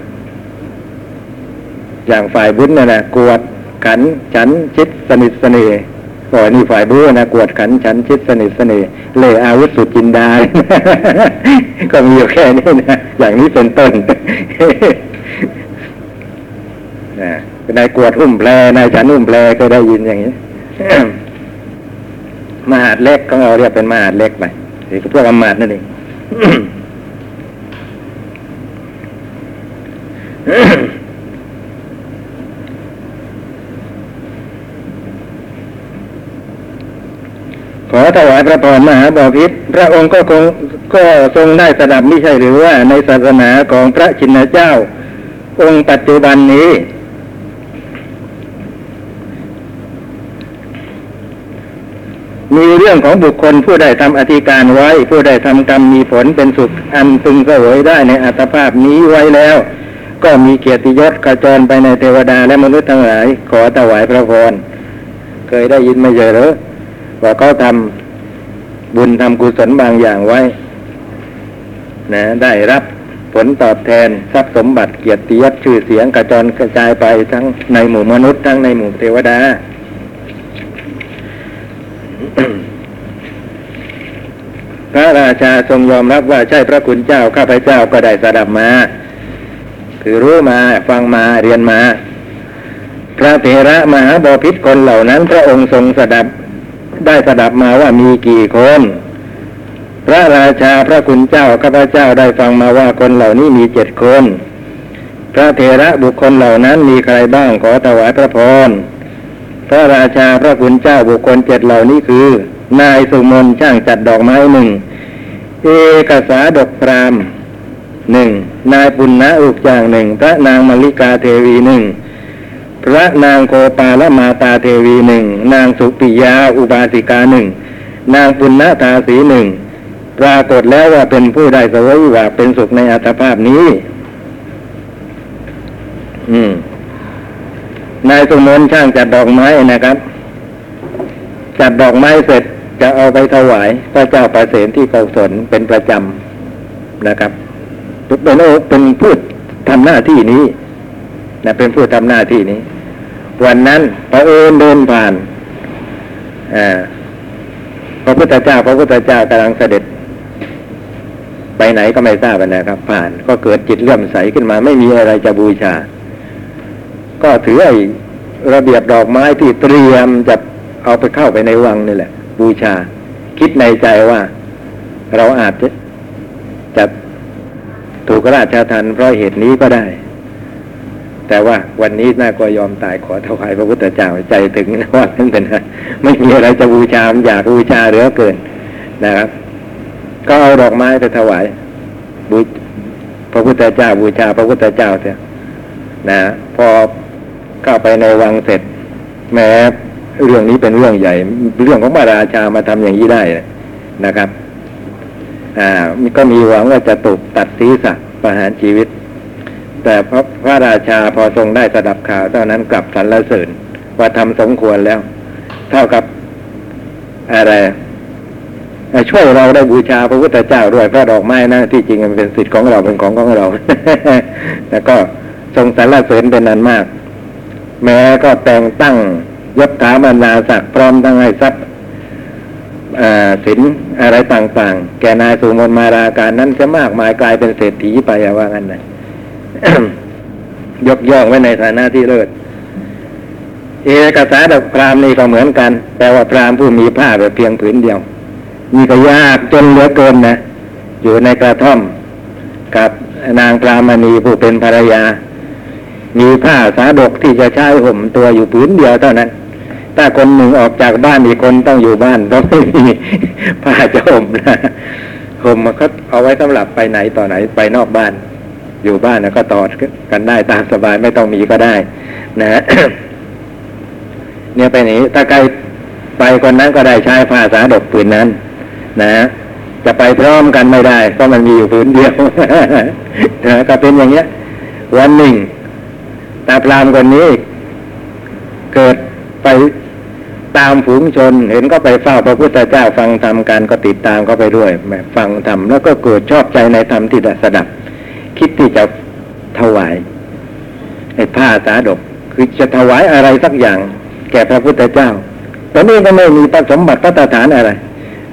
อย่างฝ่ายบุญนะนะกวดขันฉันชิดสนิทสนิทโอ้ยนี่ฝ่ายบุญนะกวดขันฉันชิดสนิทสนิทเล่อาวุธสุดจินดา ก็มีอยู่แค่นี้นะอย่างนี้เป็นต้นนะนายกวดอุ้มแปลนายฉันอุ้มแปลก็ได้ยินอย่างนี้ มหาดเล็กของเราเรียกเป็นมหาดเล็กไปนี่คือพวกอมาตนั่นเองขอถวายพระพรมหาบาพิษพระองค์ก็คงก็ทรงได้สดับไม่ใช่หรือว่าในศาสนาของพระชินเจ้า องค์ปัจจุบันนี้ มีเรื่องของบุคคลผู้ได้ทำอธิการไว้ ผู้ได้ทำกรรมมีผลเป็นสุขอันพึงเสวยได้ในอัตภาพนี้ไว้แล้ว ก็มีเกียรติยศกระจรไปในเทวดาและมนุษย์ทั้งหลาย ขอถวายพระพรเคยได้ยินไม่เจอหรือว่าเขาทำบุญทำกุศลบางอย่างไว้ นะ ได้รับผลตอบแทนทรัพย์สมบัติเกียรติยศชื่อเสียงกระจรกระจายไปทั้งในหมู่มนุษย์ทั้งในหมู่เทวดา พระราชาทรงยอมรับว่าใช่พระคุณเจ้าข้าพเจ้าก็ได้สดับมา คือรู้มาฟังมาเรียนมา พระเถระมหาบพิตรคนเหล่านั้น พระองค์ทรงสดับได้สดับมาว่ามีกี่คน พระราชาพระคุณเจ้าข้าพเจ้าได้ฟังมาว่าคนเหล่านี้มีเจ็ดคน พระเถระบุคคลเหล่านั้นมีใครบ้างขอถวายพระพรพระราชาพระคุณเจ้าบุคคลเจ็ดเหล่านี้คือ นายสุมนช่างจัดดอกไม้หนึ่งเอกสาดกพรามหนึ่งนายปุณณะอุกจางหนึ่งพระนางมลิกาเทวีหนึ่งพระนางโคปาละมาตาเทวีหนึ่งนางสุปิยาอุบาสิกาหนึ่งนางปุณณทาสีหนึ่งปรากฏแล้วว่าเป็นผู้ได้สวยว่าเป็นสุขในอัตภาพนี้ อืม นายสุมนช่างจัดดอกไม้นะครับ จัดดอกไม้เสร็จ จะเอาไปถวายพระเจ้าประเสนที่เกาสนเป็นประจำนะครับเป็นโอเป็นผู้ทำหน้าที่นี้นะเป็นผู้ทำหน้าที่นี้ วันนั้นพระเอิญเดินผ่านพระพุทธเจ้า พระพุทธเจ้ากำลังเสด็จ ไปไหนก็ไม่ทราบนะครับ ผ่านก็เกิดจิตเลื่อมใสขึ้นมา ไม่มีอะไรจะบูชา ก็ถือไอ้ระเบียบดอกไม้ที่เตรียมจะเอาไปเข้าไปในวังนี่แหละ บูชา คิดในใจว่า เราอาจจะจะถูกราชาทันเพราะเหตุนี้ก็ได้ แต่ว่าวันนี้น่าก็ยอมตายขอถวายพระพุทธเจ้าใจถึงนะว่านั่นเป็นไม่มีอะไรจะบูชาอยากบูชาเหลือเกินนะครับ ก็เอาดอกไม้ไปถวายบูพระพุทธเจ้าบูชาพระพุทธเจ้าเถอะนะพอเข้าไปในวังเสร็จแม้ เรื่องนี้เป็นเรื่องใหญ่ เรื่องของพระราชามาทำอย่างนี้ได้นะครับ อ่าก็มีหวังว่าจะตกตัดศีรษะประหารชีวิต แต่พระพระราชาพอทรงได้สดับข่าวเท่านั้นกลับสรรเสริญว่าทำสมควรแล้ว เท่ากับอะไรช่วยเราได้บูชาพระพุทธเจ้าด้วยพระดอกไม้นะที่จริงมันเป็นสิทธิ์ของเราเป็นของของเรา แล้วก็ทรงสรรเสริญเป็นนันมาก แม้ก็แต่งตั้ง ยศถาบรรดาศักดิ์พร้อมทั้งให้ทรัพย์สินอะไรต่างๆ แกนายสุมนมาราการนั้นจะมากมายกลายเป็นเศรษฐีไปว่างั้นนะยกย่องไว้ในฐานะที่เลิศเอกสารดอกพรามนี่ก็เหมือนกัน แต่ว่าพรามผู้มีผ้าแบบเพียงผืนเดียว นี่ก็ยากจนเหลือเกินนะ อยู่ในกระท่อม กับนางพรามณีผู้เป็นภรรยา มีผ้าสาดกที่จะใช้ห่มตัวอยู่ผืนเดียวเท่านั้น ถ้าคนหนึ่งออกจากบ้านอีกคนต้องอยู่บ้านต้องไม่มีผ้าจะห่มนะห่มมันก็เอาไว้สำหรับไปไหนต่อไหนไปนอกบ้าน อยู่บ้านนะก็ตอดกันได้ตามสบายไม่ต้องมีก็ได้ นะเนี่ยไปนี้ถ้าใครไปคนนั้นก็ได้ใช้ผ้าสาดกผืนนั้น นะจะไปพร้อมกันไม่ได้เพราะมันมีอยู่ผืนเดียวนะก็เป็นอย่างเงี้ย วันหนึ่งตาพรามคนนี้ เกิด ตามฝูงชน เห็นก็ไปเฝ้าพระพุทธเจ้าฟังธรรมกันก็ติดตามก็ไปด้วยฟังธรรมแล้วก็เกิดชอบใจในธรรมที่ดสดับ คิดที่จะถวายไอ้ผ้าสาดก คือจะถวายอะไรสักอย่าง แก่พระพุทธเจ้าตอนนี้ก็ไม่มีประสมบัติพระตฐานอะไร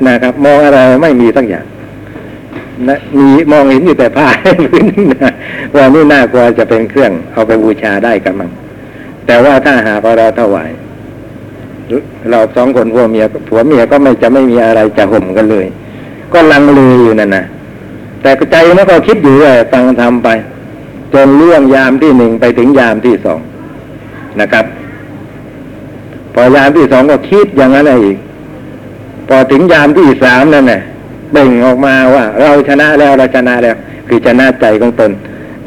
นะครับ มองอะไรไม่มีสักอย่างนะมีมองเห็นอยู่แต่ผ้าพื้นนะว่านี่น่ากลัวจะเป็นเครื่องเอาไปบูชาได้กันมั้งแต่ว่าถ้าหากเราถวาย เราสองคนผัวเมียผัวเมียก็ไม่จะไม่มีอะไรจะห่มกันเลย ก็ลังเลอยู่นั่นนะแต่ใจมันก็คิดอยู่ว่าฟังทำไป จนเรื่องยามที่หนึ่งไปถึงยามที่สองนะครับ พอยามที่สองก็คิดอย่างนั้นอีก พอถึงยามที่สามนั่นน่ะเบ่งออกมาว่า เราชนะแล้วเราชนะแล้ว คือชนะใจของตน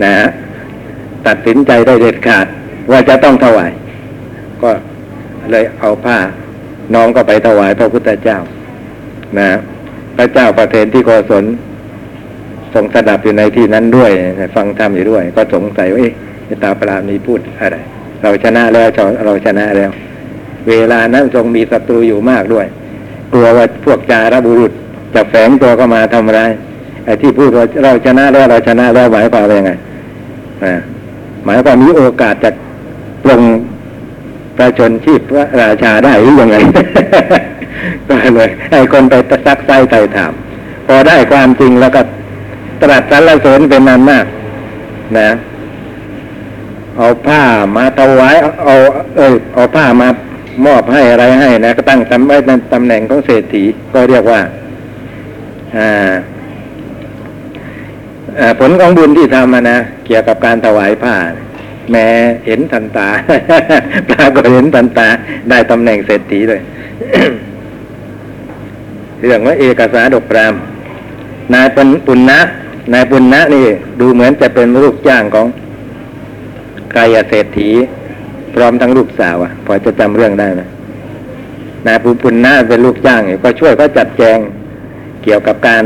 นะฮะตัดสินใจได้เด็ดขาด ว่าจะต้องถวายก็ เลยเอาผ้า น้องก็ไปถวายพระพุทธเจ้า นะ พระเจ้าประเทนที่โกศลทรงสดับอยู่ในที่นั้นด้วย ฟังธรรมอยู่ด้วย ก็สงสัยว่าเอ๊ะตาปราณีพูดอะไร เราชนะแล้วเราชนะแล้ว เวลานั้นทรงมีศัตรูอยู่มากด้วย กลัวว่าพวกจารบุรุษจะแฝงตัวเข้ามาทำร้ายไอ้ที่พูดว่าเราชนะแล้วเราชนะแล้วหมายความว่ายังไงหมายความมีโอกาสจะปลง ประชนชีพพระราชาได้หรือยังไงก็เลยให้คนไปซักไส้ไต่ถาม พอได้ความจริงแล้วก็ตรัสสรรเสริญเป็นนานมาก นะ เอาผ้ามาถวายเอา เออเอาผ้ามามอบให้อะไรให้นะก็ตั้งตำไว้ในตำแหน่งของเศรษฐีก็เรียกว่า อ่าผลของบุญที่ทำมานะเกี่ยวกับการถวายผ้า แม้เห็นทันตาปรากฏเห็นทันตา ได้ตำแหน่งเศรษฐีเลย เรื่องว่าเอกสารดกราม นายปุณณะนายปุณณะนี่ดูเหมือนจะเป็นลูกจ้างของกายเศรษฐี พร้อมทั้งลูกสาวอะ พอจะจำเรื่องได้ไหมนายปุปุณณะเป็นลูกจ้างก็ช่วยก็จัดแจงเกี่ยวกับการ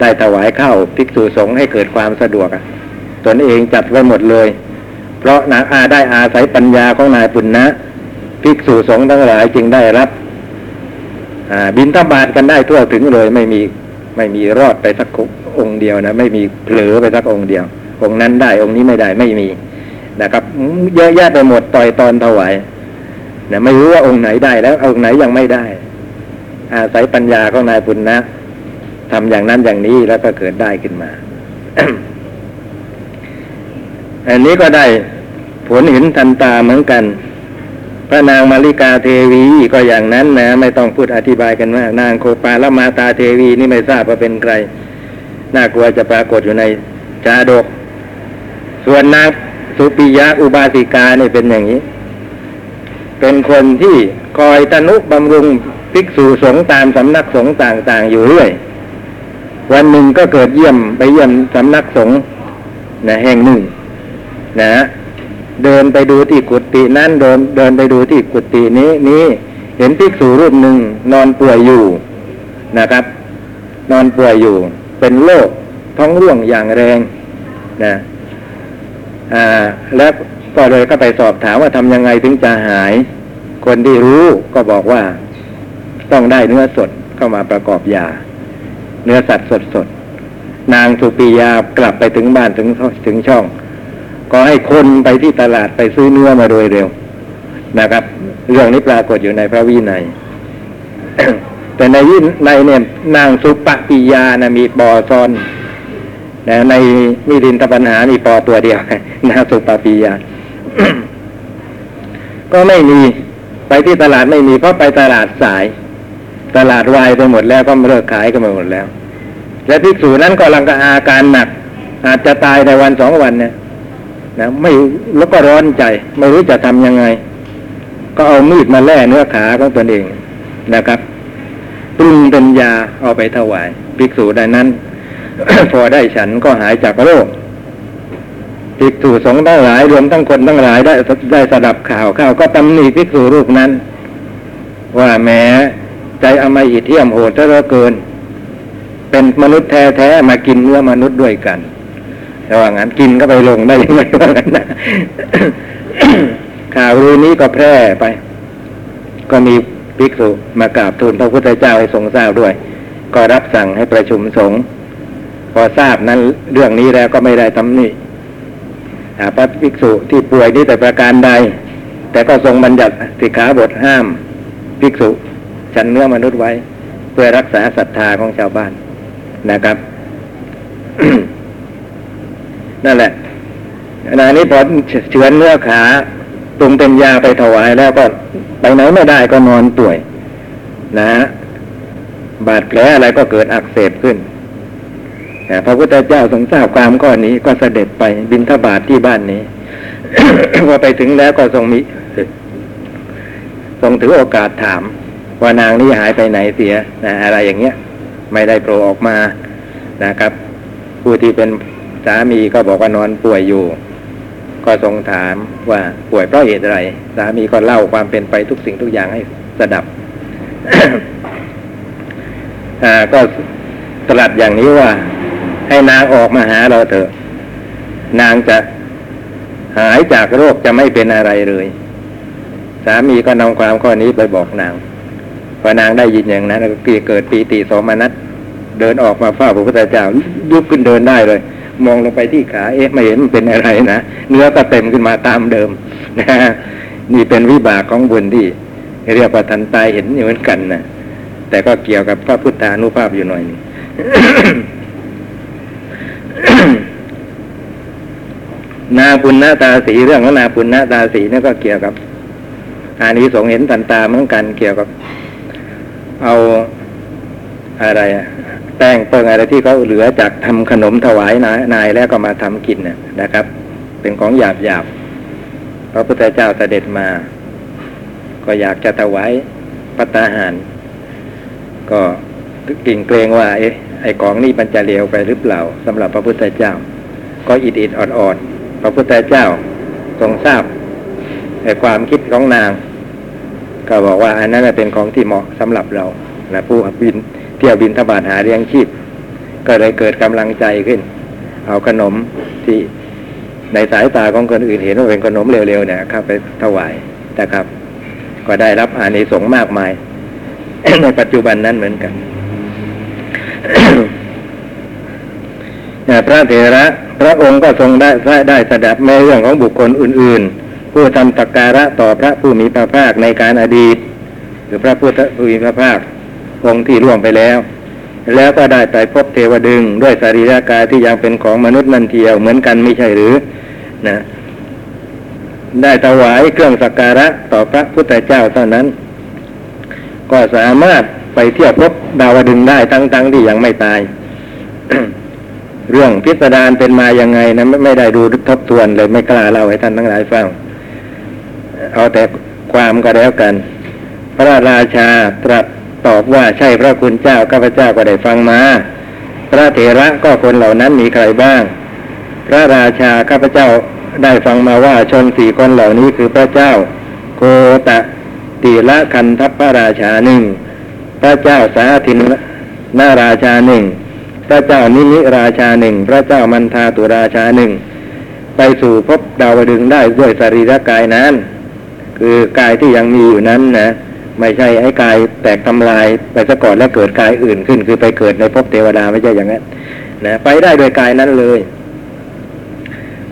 ได้ถวายข้าวภิกษุสงฆ์ให้เกิดความสะดวกอะ ตนเองจัดไว้หมดเลย เพราะนางอาได้อาศัยปัญญาของนายปุณณะภิกษุสงฆ์ทั้งหลายจึงได้รับบินทบาทกันได้ทั่วถึงเลย ไม่มีไม่มีรอดไปสักองค์เดียวนะไม่มีเผลอไปสักองค์เดียว องค์นั้นได้องค์นี้ไม่ได้ไม่มีนะครับเยอะแยะไปหมดต่อยตอนถวายนะไม่รู้ว่าองค์ไหนได้แล้ว องค์ไหนยังไม่ได้ อาศัยปัญญาของนายปุณณนะทำอย่างนั้นอย่างนี้แล้วก็เกิดได้ขึ้นมา อันนี้ก็ได้ผลเห็นทันตาเหมือนกัน พระนางมาริกาเทวีก็อย่างนั้นนะ ไม่ต้องพูดอธิบายกันมากนางโคปาละมาตาเทวีนี่ไม่ทราบว่าเป็นใคร น่ากลัวจะปรากฏอยู่ในชาดก ส่วนนางสุปิยะอุบาสิกาเนี่เป็นอย่างนี้ เป็นคนที่คอยตนุบำรุงภิกษุสงฆ์ตามสำนักสงฆ์ต่างๆ อยู่เรื่อย วันหนึ่งก็เกิดเยี่ยมไปเยี่ยมสำนักสงฆ์นะแห่งหนึ่ง นะเดินไปดูที่กุฏินั้นเดินเดินไปดูที่กุฏินี้นี้เห็นภิกษุรูปหนึ่งนอนป่วยอยู่นะครับ นอนป่วยอยู่ เป็นโรคท้องร่วงอย่างแรงนะอ่าแล้วก็เลยก็ไปสอบถามว่าทำยังไงถึงจะหาย คนที่รู้ก็บอกว่าต้องได้เนื้อสดเข้ามาประกอบยา เนื้อสัตว์สดสดนางสุปียากลับไปถึงบ้านถึงถึงช่อง ก็ให้คนไปที่ตลาดไปซื้อเนื้อมาโดยเร็วนะครับ เรื่องนี้ปรากฏอยู่ในพระวินัยแต่ในวิในเนี่ยนางสุปปิยานะมีบอซอนนะในมิรินทปัญหานี่ปอตัวเดียวนะสุปปียา ก็ไม่มีไปที่ตลาดไม่มีเพราะไปตลาดสาย ตลาดวายไปหมดแล้วก็เลิกขายกันไปหมดแล้ว และภิกษุนั้นก็ลังกอาการหนัก อาจจะตายในวันสองวันเนี่ย นะไม่แล้วก็ร้อนใจ ไม่รู้จะทำยังไง ก็เอามีดมาแล่เนื้อขาของตนเองนะครับปรุงเป็นยาเอาไปถวายภิกษุใดนั้น พอได้ฉันก็หายจากโรคภิกษุสงฆ์ทั้งหลายรวมทั้งคนทั้งหลายได้ได้สดับข่าวข่าวก็ตำหนิภิกษุรูปนั้น ว่าแม้ใจอมหิตเที่ยมโหดเหลือเกิน เป็นมนุษย์แท้ๆมากินเนื้อมนุษย์ด้วยกัน แต่ว่างั้นกินก็ไปลงได้ยังไงว่างั้นนะข่าวรู้นี้ก็แพร่ไป ก็มีภิกษุมากราบทูลพระพุทธเจ้าให้ทรงทราบด้วย ก็รับสั่งให้ประชุมสงฆ์พอทราบนั้นเรื่องนี้แล้วก็ไม่ได้ตำหนิพระภิกษุที่ป่วยนี้แต่ประการใด แต่ก็ทรงบัญญัติสิกขาบทห้าม ภิกษุฉันเนื้อมนุษย์ไว้ เพื่อรักษาศรัทธาของชาวบ้านนะครับ นั่นแหละนานี้พอเฉือนเนื้อขาปรุงเป็นยาไปถวายแล้วก็ไปไหนไม่ได้ก็นอนป่วย นะบาดแผลอะไรก็เกิดอักเสบขึ้นแต่พระพุทธเจ้าทรงทราบความข้อนนี้ก็เสด็จไปบินทบาทที่บ้านนี้พอไปถึงแล้วก็ทรงมีทรงถือโอกาสถาม ว่านางนี้หายไปไหนเสียนะอะไรอย่างเงี้ย ไม่ได้โผล่ออกมานะครับ ผู้ที่เป็น สามีก็บอกว่านอนป่วยอยู่ ก็ทรงถามว่าป่วยเพราะเหตุอะไร สามีก็เล่าความเป็นไปทุกสิ่งทุกอย่างให้สดับก็ตรัสอย่างนี้ว่า ให้นางออกมาหาเราเถอะ นางจะหายจากโรคจะไม่เป็นอะไรเลย สามีก็นำความข้อนี้ไปบอกนางพอนางได้ยินอย่างนั้นก็เกิดปีติสมนัสเดินออกมาเฝ้าพระพุทธเจ้ายุบขึ้นเดินได้เลย มองลงไปที่ขา เอ๊ะไม่เห็นมันเป็นอะไรนะเนื้อก็เต็มขึ้นมาตามเดิมนะนี่เป็นวิบากของบุญที่เรียกว่าทันตายเห็นอยู่เหมือนกันนะแต่ก็เกี่ยวกับพระพุทธานุภาพอยู่หน่อยนึงนาปุณณตาสีเรื่องของนาปุณณตาสีนี่ก็เกี่ยวกับอานิสงส์เห็นทันตาเหมือนกันเกี่ยวกับ เอาอะไรอะ แป้งเปิงอะไรที่เขาเหลือจากทำขนมถวายนายนายแล้วก็มาทำกินนะครับ เป็นของหยาบหยาบพระพุทธเจ้าเสด็จมา ก็อยากจะถวายปัตตาหาร ก็กลิ่งเกรงว่า เอ๊ะไอ้ของนี่มันจะเลวไปหรือเปล่าสำหรับพระพุทธเจ้า ก็อิดอิดออดออดๆพระพุทธเจ้าทรงทราบในความคิดของนาง ก็บอกว่าอันนั้นเป็นของที่เหมาะสำหรับเราและผู้บิน ที่ยวบินทบาทหาเลี้ยงชีพ ก็เลยเกิดกำลังใจขึ้น เอาขนมที่ในสายตาของคนอื่นเห็นว่าเป็นขนมเร็วๆเนี่ยเข้าไปถวายนะครับ ก็ได้รับอานิสงส์มากมาย ในปัจจุบันนั้นเหมือนกันพระเถระ พระองค์ก็ทรงได้ได้ได้สดับแม้เรื่องของบุคคลอื่น ๆ ผู้ทำตักการะต่อพระผู้มีพระภาคในการอดีต หรือพระพุทธผู้มีพระภาค องค์ที่ล่วงไปแล้ว แล้วก็ได้ไปพบเทวดึงด้วยสรีระกายที่ยังเป็นของมนุษย์นั่นเทียวเหมือนกันไม่ใช่หรือนะได้ถวายเครื่องสักการะต่อพระพุทธเจ้าเท่านั้น ก็สามารถไปเที่ยวพบดาวดึงได้ทั้งๆที่ยังไม่ตาย เรื่องพิสดารเป็นมายังไงนะไม่ไม่ได้ดูทบทวนเลยไม่กล้าเล่าให้ท่านทั้งหลายฟังเอาแต่ความก็แล้วกัน พระราชาตรัส ตอบว่าใช่พระคุณเจ้าข้าพเจ้าก็ได้ฟังมา พระเถระก็คนเหล่านั้นมีใครบ้าง พระราชาข้าพเจ้าได้ฟังมาว่าชนสี่คนเหล่านี้คือพระเจ้า โกตะตีละคันทัพพระราชาหนึ่งพระเจ้าสาธินนาราชาหนึ่งพระเจ้านิมิราชาหนึ่งพระเจ้ามันทาตุราชาหนึ่งไปสู่พบดาวดึงได้ด้วยสรีระกายนั้น คือกายที่ยังมีอยู่นั้นนะ ไม่ใช่ไอ้กายแตกทำลายไปซะก่อนแล้วเกิดกายอื่นขึ้น คือไปเกิดในภพเทวดาไม่ใช่อย่างนั้นนะไปได้โดยกายนั้นเลย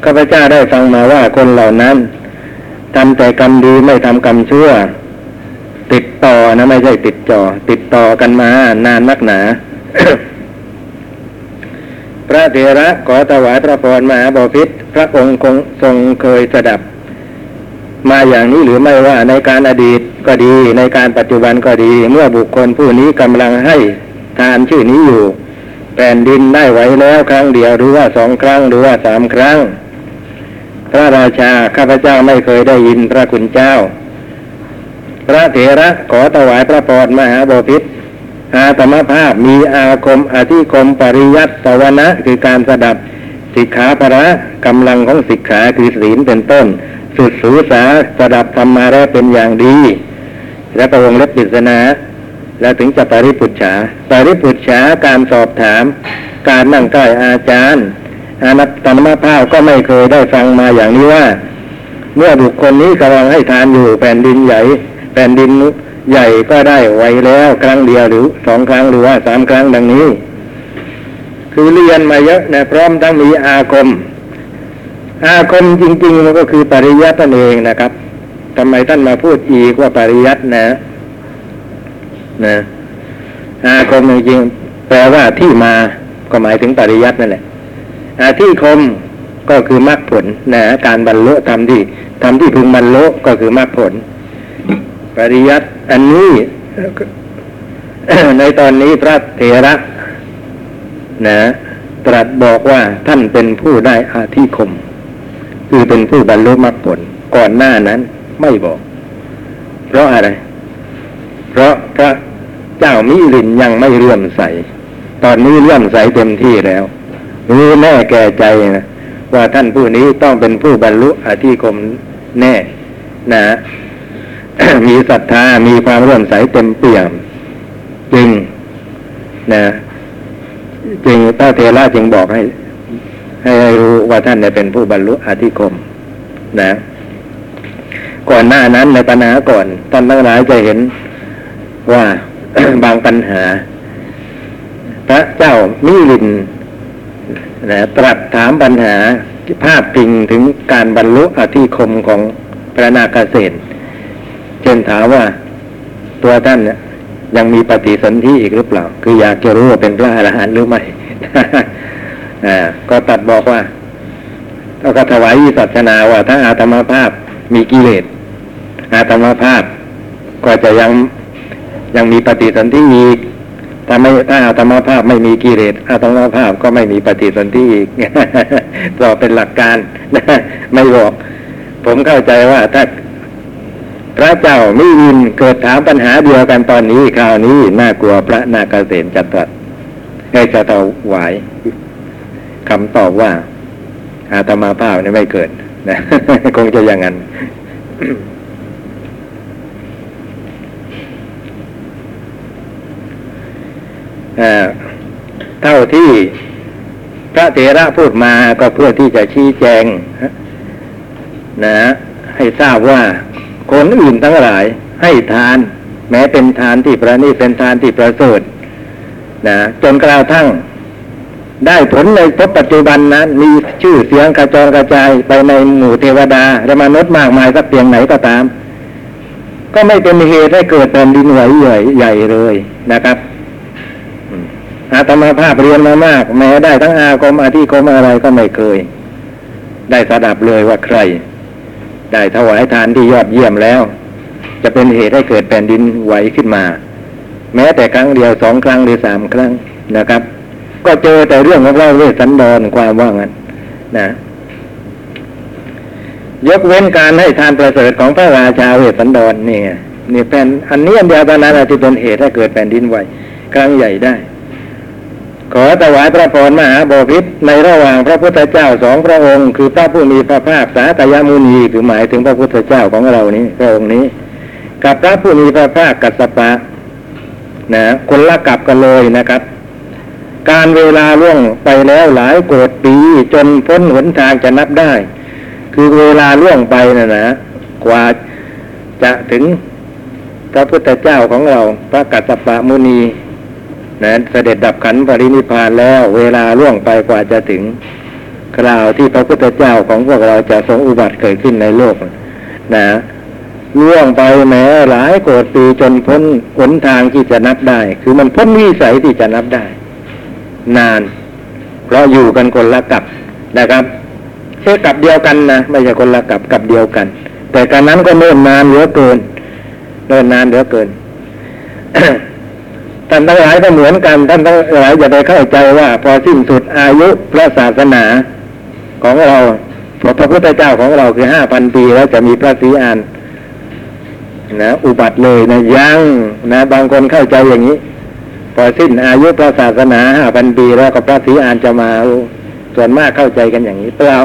ข้าพเจ้าได้ฟังมาว่าคนเหล่านั้นทำแต่กรรมดีไม่ทำกรรมชั่ว ติดต่อนะไม่ใช่ติดจอติดต่อกันมานานนักหนา พระเถระขอถวายพระพรมหาบพิตรพระองค์คงทรงเคยสดับ มาอย่างนี้หรือไม่ว่าในการอดีตก็ดี ในการปัจจุบันก็ดี เมื่อบุคคลผู้นี้กำลังให้ทานชื่อนี้อยู่แผ่นดินได้ไหวแล้วครั้งเดียวหรือว่าสองครั้งหรือว่าสามครั้ง พระราชาข้าพเจ้าไม่เคยได้ยินพระคุณเจ้า พระเถระขอถวายพระพรมหาบพิตรอาตมภาพมีอาคมอธิคมปริยัติสวนะคือการสดับสิกขาประกำลังของสิกขาคือศีลเป็นต้น สุดสูสาสดับธรรมาแล้วเป็นอย่างดี และประวงเล็บปิศนาแล้วถึงจะปริปุจฉาปริปุจฉาการสอบถาม การนั่งใกล้อาจารย์อานัตตมภาพก็ไม่เคยได้ฟังมาอย่างนี้ว่า เมื่อบุคคลนี้กำลังให้ทานอยู่แผ่นดินใหญ่ แผ่นดินใหญ่ก็ได้ไวแล้วครั้งเดียวหรือสองครั้งหรือว่าสามครั้งดังนี้ คือเรียนมาเยอะนะพร้อมทั้งมีอาคม อาคมจริง ๆ มันก็คือปริยัตินั่นเองนะครับทำไมท่านมาพูดอีกว่าปริยัตินะ นะอาคมจริงๆแปลว่าที่มาก็หมายถึงปริยัตินั่นแหละอาที่คมก็คือมรรคผลนะการบรรลุทำที่ทำที่พึงบรรลุก็คือมรรคผล ปริยัติอันนี้ในตอนนี้พระเถระนะ ตรัสบอกว่าท่านเป็นผู้ได้อาธิคม คือเป็นผู้บรรลุมรรคผลก่อนหน้านั้นไม่บอก เพราะอะไร เพราะพระเจ้ามิลินยังไม่เลื่อมใส ตอนนี้เลื่อมใสเต็มที่แล้วรู้แน่แก่ใจนะว่าท่านผู้นี้ต้องเป็นผู้บรรลุอธิคมแน่นะมีศรัทธา มีความเลื่อมใสเต็มเปี่ยม จึงนะ จึงพระเทระจึงบอกให้ ให้รู้ว่าท่านเนี่ยเป็นผู้บรรลุอธิคม นะ ก่อนหน้านั้นในปัญหาก่อนท่านทั้งหลายจะเห็นว่าบางปัญหา พระเจ้ามิลินนะตรัสถามปัญหาภาพพิงถึงการบรรลุอธิคมของพระนาคเษนเช่นถามว่าตัวท่านเนี่ยยังมีปฏิสนธิอีกหรือเปล่า คืออยากจะรู้ว่าเป็นพระอรหันต์หรือไม่ ก็ตัดบอกว่าแล้วก็ถวายวิสัชนาว่า ถ้าอาตมาภาพมีกิเลสอาตมาภาพก็จะยังยังมีปฏิสนธิอีกถ้าไม่ถ้าอาตมาภาพไม่มีกิเลสอาตมาภาพก็ไม่มีปฏิสนธิอีกก็เป็นหลักการไม่บอก ผมเข้าใจว่าถ้าพระเจ้ามิลินเกิดถามปัญหาเดียวกันตอนนี้คราวนี้น่ากลัวพระนาคเษนจะตรัสให้จะถวาย คำตอบว่า อาตมาภาพนี่ไม่เกิดนะคงจะอย่างนั้นเท่าที่พระเถระพูดมาก็เพื่อที่จะชี้แจงนะให้ทราบว่าคนอื่นทั้งหลายให้ทาน แม้เป็นทานที่ประณีตเป็นทานที่ประเสริฐนะจนกระทั่ง ได้ผลในพบปัจจุบันนั้น มีชื่อเสียงกระจรกระจายไปในหมู่เทวดาและมนุษย์มากมายสักเพียงไหนก็ตาม ก็ไม่เป็นเหตุให้เกิดแผ่นดินไหวใหญ่ใหญ่เลยนะครับอาตมาภาพเรียนมามาก แม้ได้ทั้งอาคมอาธิคมอะไรก็ไม่เคย ได้สดับเลยว่าใคร ได้ถวายทานที่ยอดเยี่ยมแล้ว จะเป็นเหตุให้เกิดแผ่นดินไหวขึ้นมา แม้แต่ครั้งเดียวสองครั้งหรือสามครั้งนะครับ ก็เจอแต่เรื่องของเราเวสสันดรความว่างั้นนะยกเว้นการให้ทานประเสริฐของพระราชาเวสสันดรนี่ไงนี่เป็นอันนี้อันเดียวเท่านั้นที่เป็นเหตุให้เกิดแผ่นดินไหวครั้งใหญ่ได้ ขอถวายพระพรมหาบพิตรในระหว่างพระพุทธเจ้าสองพระองค์ คือพระผู้มีพระภาคสาตยามุนีคือหมายถึงพระพุทธเจ้าของเรานี้พระองค์นี้ กับพระผู้มีพระภาคกัสสปะนะคนละกับกันเลยนะครับ การเวลาล่วงไปแล้วหลายโกรธปีจนพ้นหนทางจะนับได้ คือเวลาล่วงไปนะนะกว่าจะถึงพระพุทธเจ้าของเรา พระกัสสปะมุนีนะเสด็จดับขันปรินิพานแล้ว เวลาล่วงไปกว่าจะถึงคราวที่พระพุทธเจ้าของพวกเราจะทรงอุบัติเกิดขึ้นในโลกนะล่วงไปแม้หลายโกรธปีจนพ้นหนทางที่จะนับได้ คือมันพ้นวิสัยที่จะนับได้ นาน เพราะอยู่กันคนละกับนะครับเช่กับเดียวกันนะไม่ใช่คนละกับกับเดียวกัน แต่การนั้นก็เนิ่นนานเหลือเกินเนิ่นนานเหลือเกินท่านทั้งหลายก็เหมือนกันท่านทั้งหลายอย่าไปเข้าใจว่า พอสิ้นสุดอายุพระศาสนาของเราพระพุทธเจ้าของเราคือห้าพันปีแล้วจะมีพระศรีอานนะอุบัติเลยนะยังนะบางคนเข้าใจอย่างนี้ พอสิ้นอายุพระศาสนาห้าพันปีแล้วก็พระศรีอานจะมาส่วนมากเข้าใจกันอย่างนี้เปล่า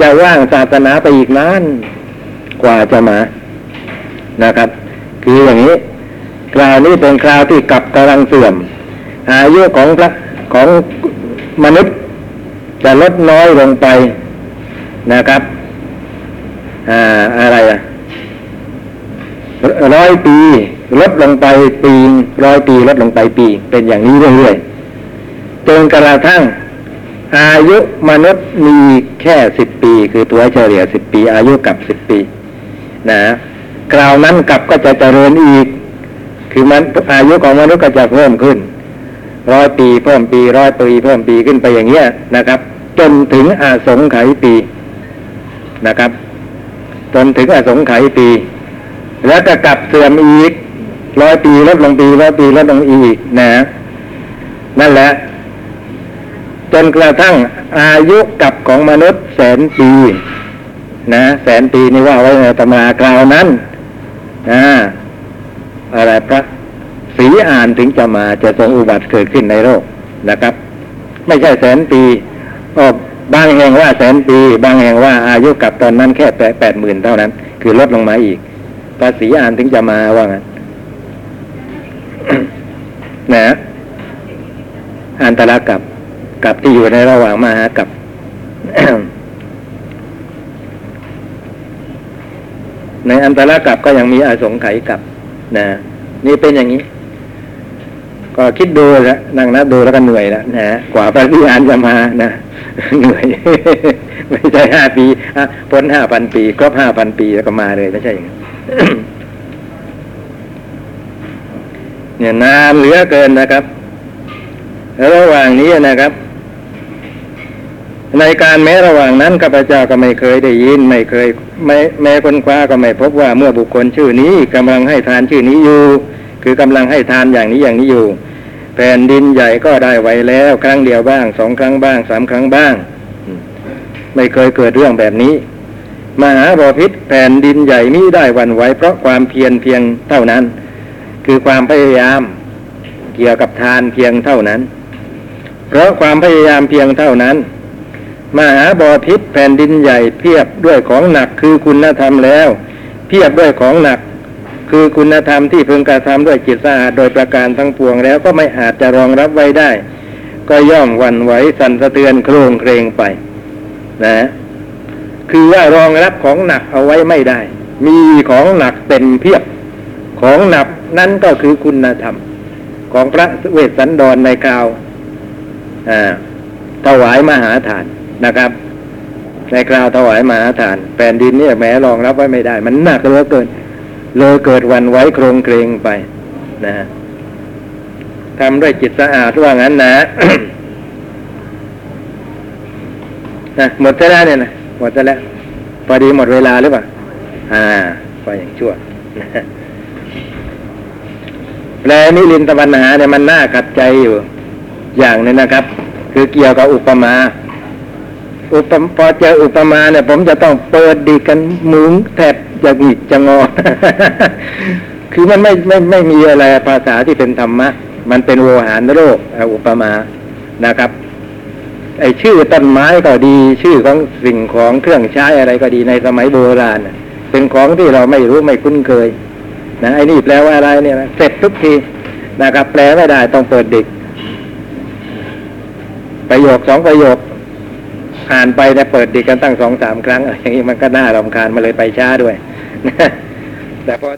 จะว่างศาสนาไปอีกนานกว่าจะมานะครับ คืออย่างนี้ คราวนี้เป็นคราวที่กลับกำลังเสื่อม อายุของพระของมนุษย์จะลดน้อยลงไปนะครับอ่าอะไรอะร้อยปี ลดลงไปปีร้อยปีลดลงไปปี เป็นอย่างนี้เรื่อยๆจนกระทั่ง อายุมนุษย์มีแค่สิบปี คือตัวเฉลี่ยสิบปี อายุกับสิบปี นะคราวนั้นกลับก็จะเจริญอีก คือมันอายุของมนุษย์ก็จะเพิ่มขึ้นร้อยปีเพิ่มปีร้อยปีเพิ่มปีขึ้นไปอย่างเงี้ยนะครับ จนถึงอาสงไขยปีนะครับ จนถึงอาสงไขยปี แล้วก็กลับเสื่อมอีก ร้อยปีลดลงปีร้อยปีลดลงอีกนะ นั่นแหละ จนกระทั่งอายุกับของมนุษย์แสนปีนะแสนปีนี่ว่าไว้ในตำราคราวนั้นนะอะไรพระศรีอ่านถึงจะมาจะทรงอุบัติเกิดขึ้นในโลกนะครับ ไม่ใช่แสนปีก็บางแห่งว่าแสนปี บางแห่งว่าอายุกับตอนนั้นแค่แปดหมื่นเท่านั้น คือลดลงมาอีกพระศรีอ่านถึงจะมาว่างั้น นะอันตรกับกับที่อยู่ในระหว่างมหากับในอันตรกับก็ยังมีอาสงไขยกับนะนี่เป็นอย่างนี้ ก็คิดดูแล้วนั่งนับดูแล้วก็เหนื่อยแล้วนะกว่าพระวิหารจะมานะเหนื่อย ไม่ใช่ห้าปีอะพ้นห้าพันปีครบห้าพันปีแล้วก็มาเลยไม่ใช่อย่างนั้น เนี่ยนานเหลือเกินนะครับระหว่างนี้นะครับ ในการแม้ระหว่างนั้นข้าพเจ้าก็ไม่เคยได้ยิน ไม่เคยไม่แม้คนคว้าก็ไม่พบว่าเมื่อบุคคลชื่อนี้กำลังให้ทานชื่อนี้อยู่ คือกำลังให้ทานอย่างนี้อย่างนี้อยู่ แผ่นดินใหญ่ก็ได้ไว้แล้ว ครั้งเดียวบ้างสองครั้งบ้างสามครั้งบ้าง ไม่เคยเกิดเรื่องแบบนี้มหาบพิษแผ่นดินใหญ่นี้ได้หวันไหวเพราะความเพียรเพียงเท่านั้น คือความพยายามเกี่ยวกับทานเพียงเท่านั้น เพราะความพยายามเพียงเท่านั้น มหาบอพิษแผ่นดินใหญ่เพียบด้วยของหนักคือคุณธรรมแล้ว เพียบด้วยของหนัก คือคุณธรรมที่พึงกระทำด้วยจิตสะอาดโดยประการทั้งปวงแล้วก็ไม่อาจจะรองรับไว้ได้ ก็ย่อมวันไหวสั่นสะเทือนโครงเครงไป นะ คือว่ารองรับของหนักเอาไว้ไม่ได้ มีของหนักเต็มเพียบของหนัก นั่นก็คือคุณธรรม ของพระเวสสันดรในคราวถวายมหาทานนะครับ ในคราวถวายมหาทานแผ่นดินเนี่ยแม้รองรับไว้ไม่ได้ มันหนักเหลือเกิน เลยเกิดวันไหวโครงเครงไปนะฮะทำด้วยจิตสะอาดว่างั้นนะนะหมดแล้วเนี่ยนะหมดแล้วพอดีหมดเวลาหรือเปล่าอ่าพออย่างชั่ว แปลนิรินทปัญหาเนี่ยมันน่าขัดใจอยู่ อย่างนึงนะครับ คือเกี่ยวกับอุปมา อุปพอเจออุปมาเนี่ย ผมจะต้องเปิดดีกันมุงแทบจะหงิกจะงอ คือมันไม่ไม่ไม่มีอะไรภาษาที่เป็นธรรมะ มันเป็นโวหารโรคอาอุปมานะครับ ไอชื่อต้นไม้ก็ดี ชื่อของสิ่งของเครื่องใช้อะไรก็ดีในสมัยโบราณ เป็นของที่เราไม่รู้ไม่คุ้นเคย นะไอ้นี่แปลว่าอะไรเนี่ยนะเสร็จทุกทีนะครับ แปลไม่ได้ต้องเปิดดิก ประโยคสองประโยคผ่านไปแต่เปิดดิกกันตั้งสองสามครั้งอย่างนี้มันก็น่ารำคาญมาเลยไปช้าด้วย แต่พอ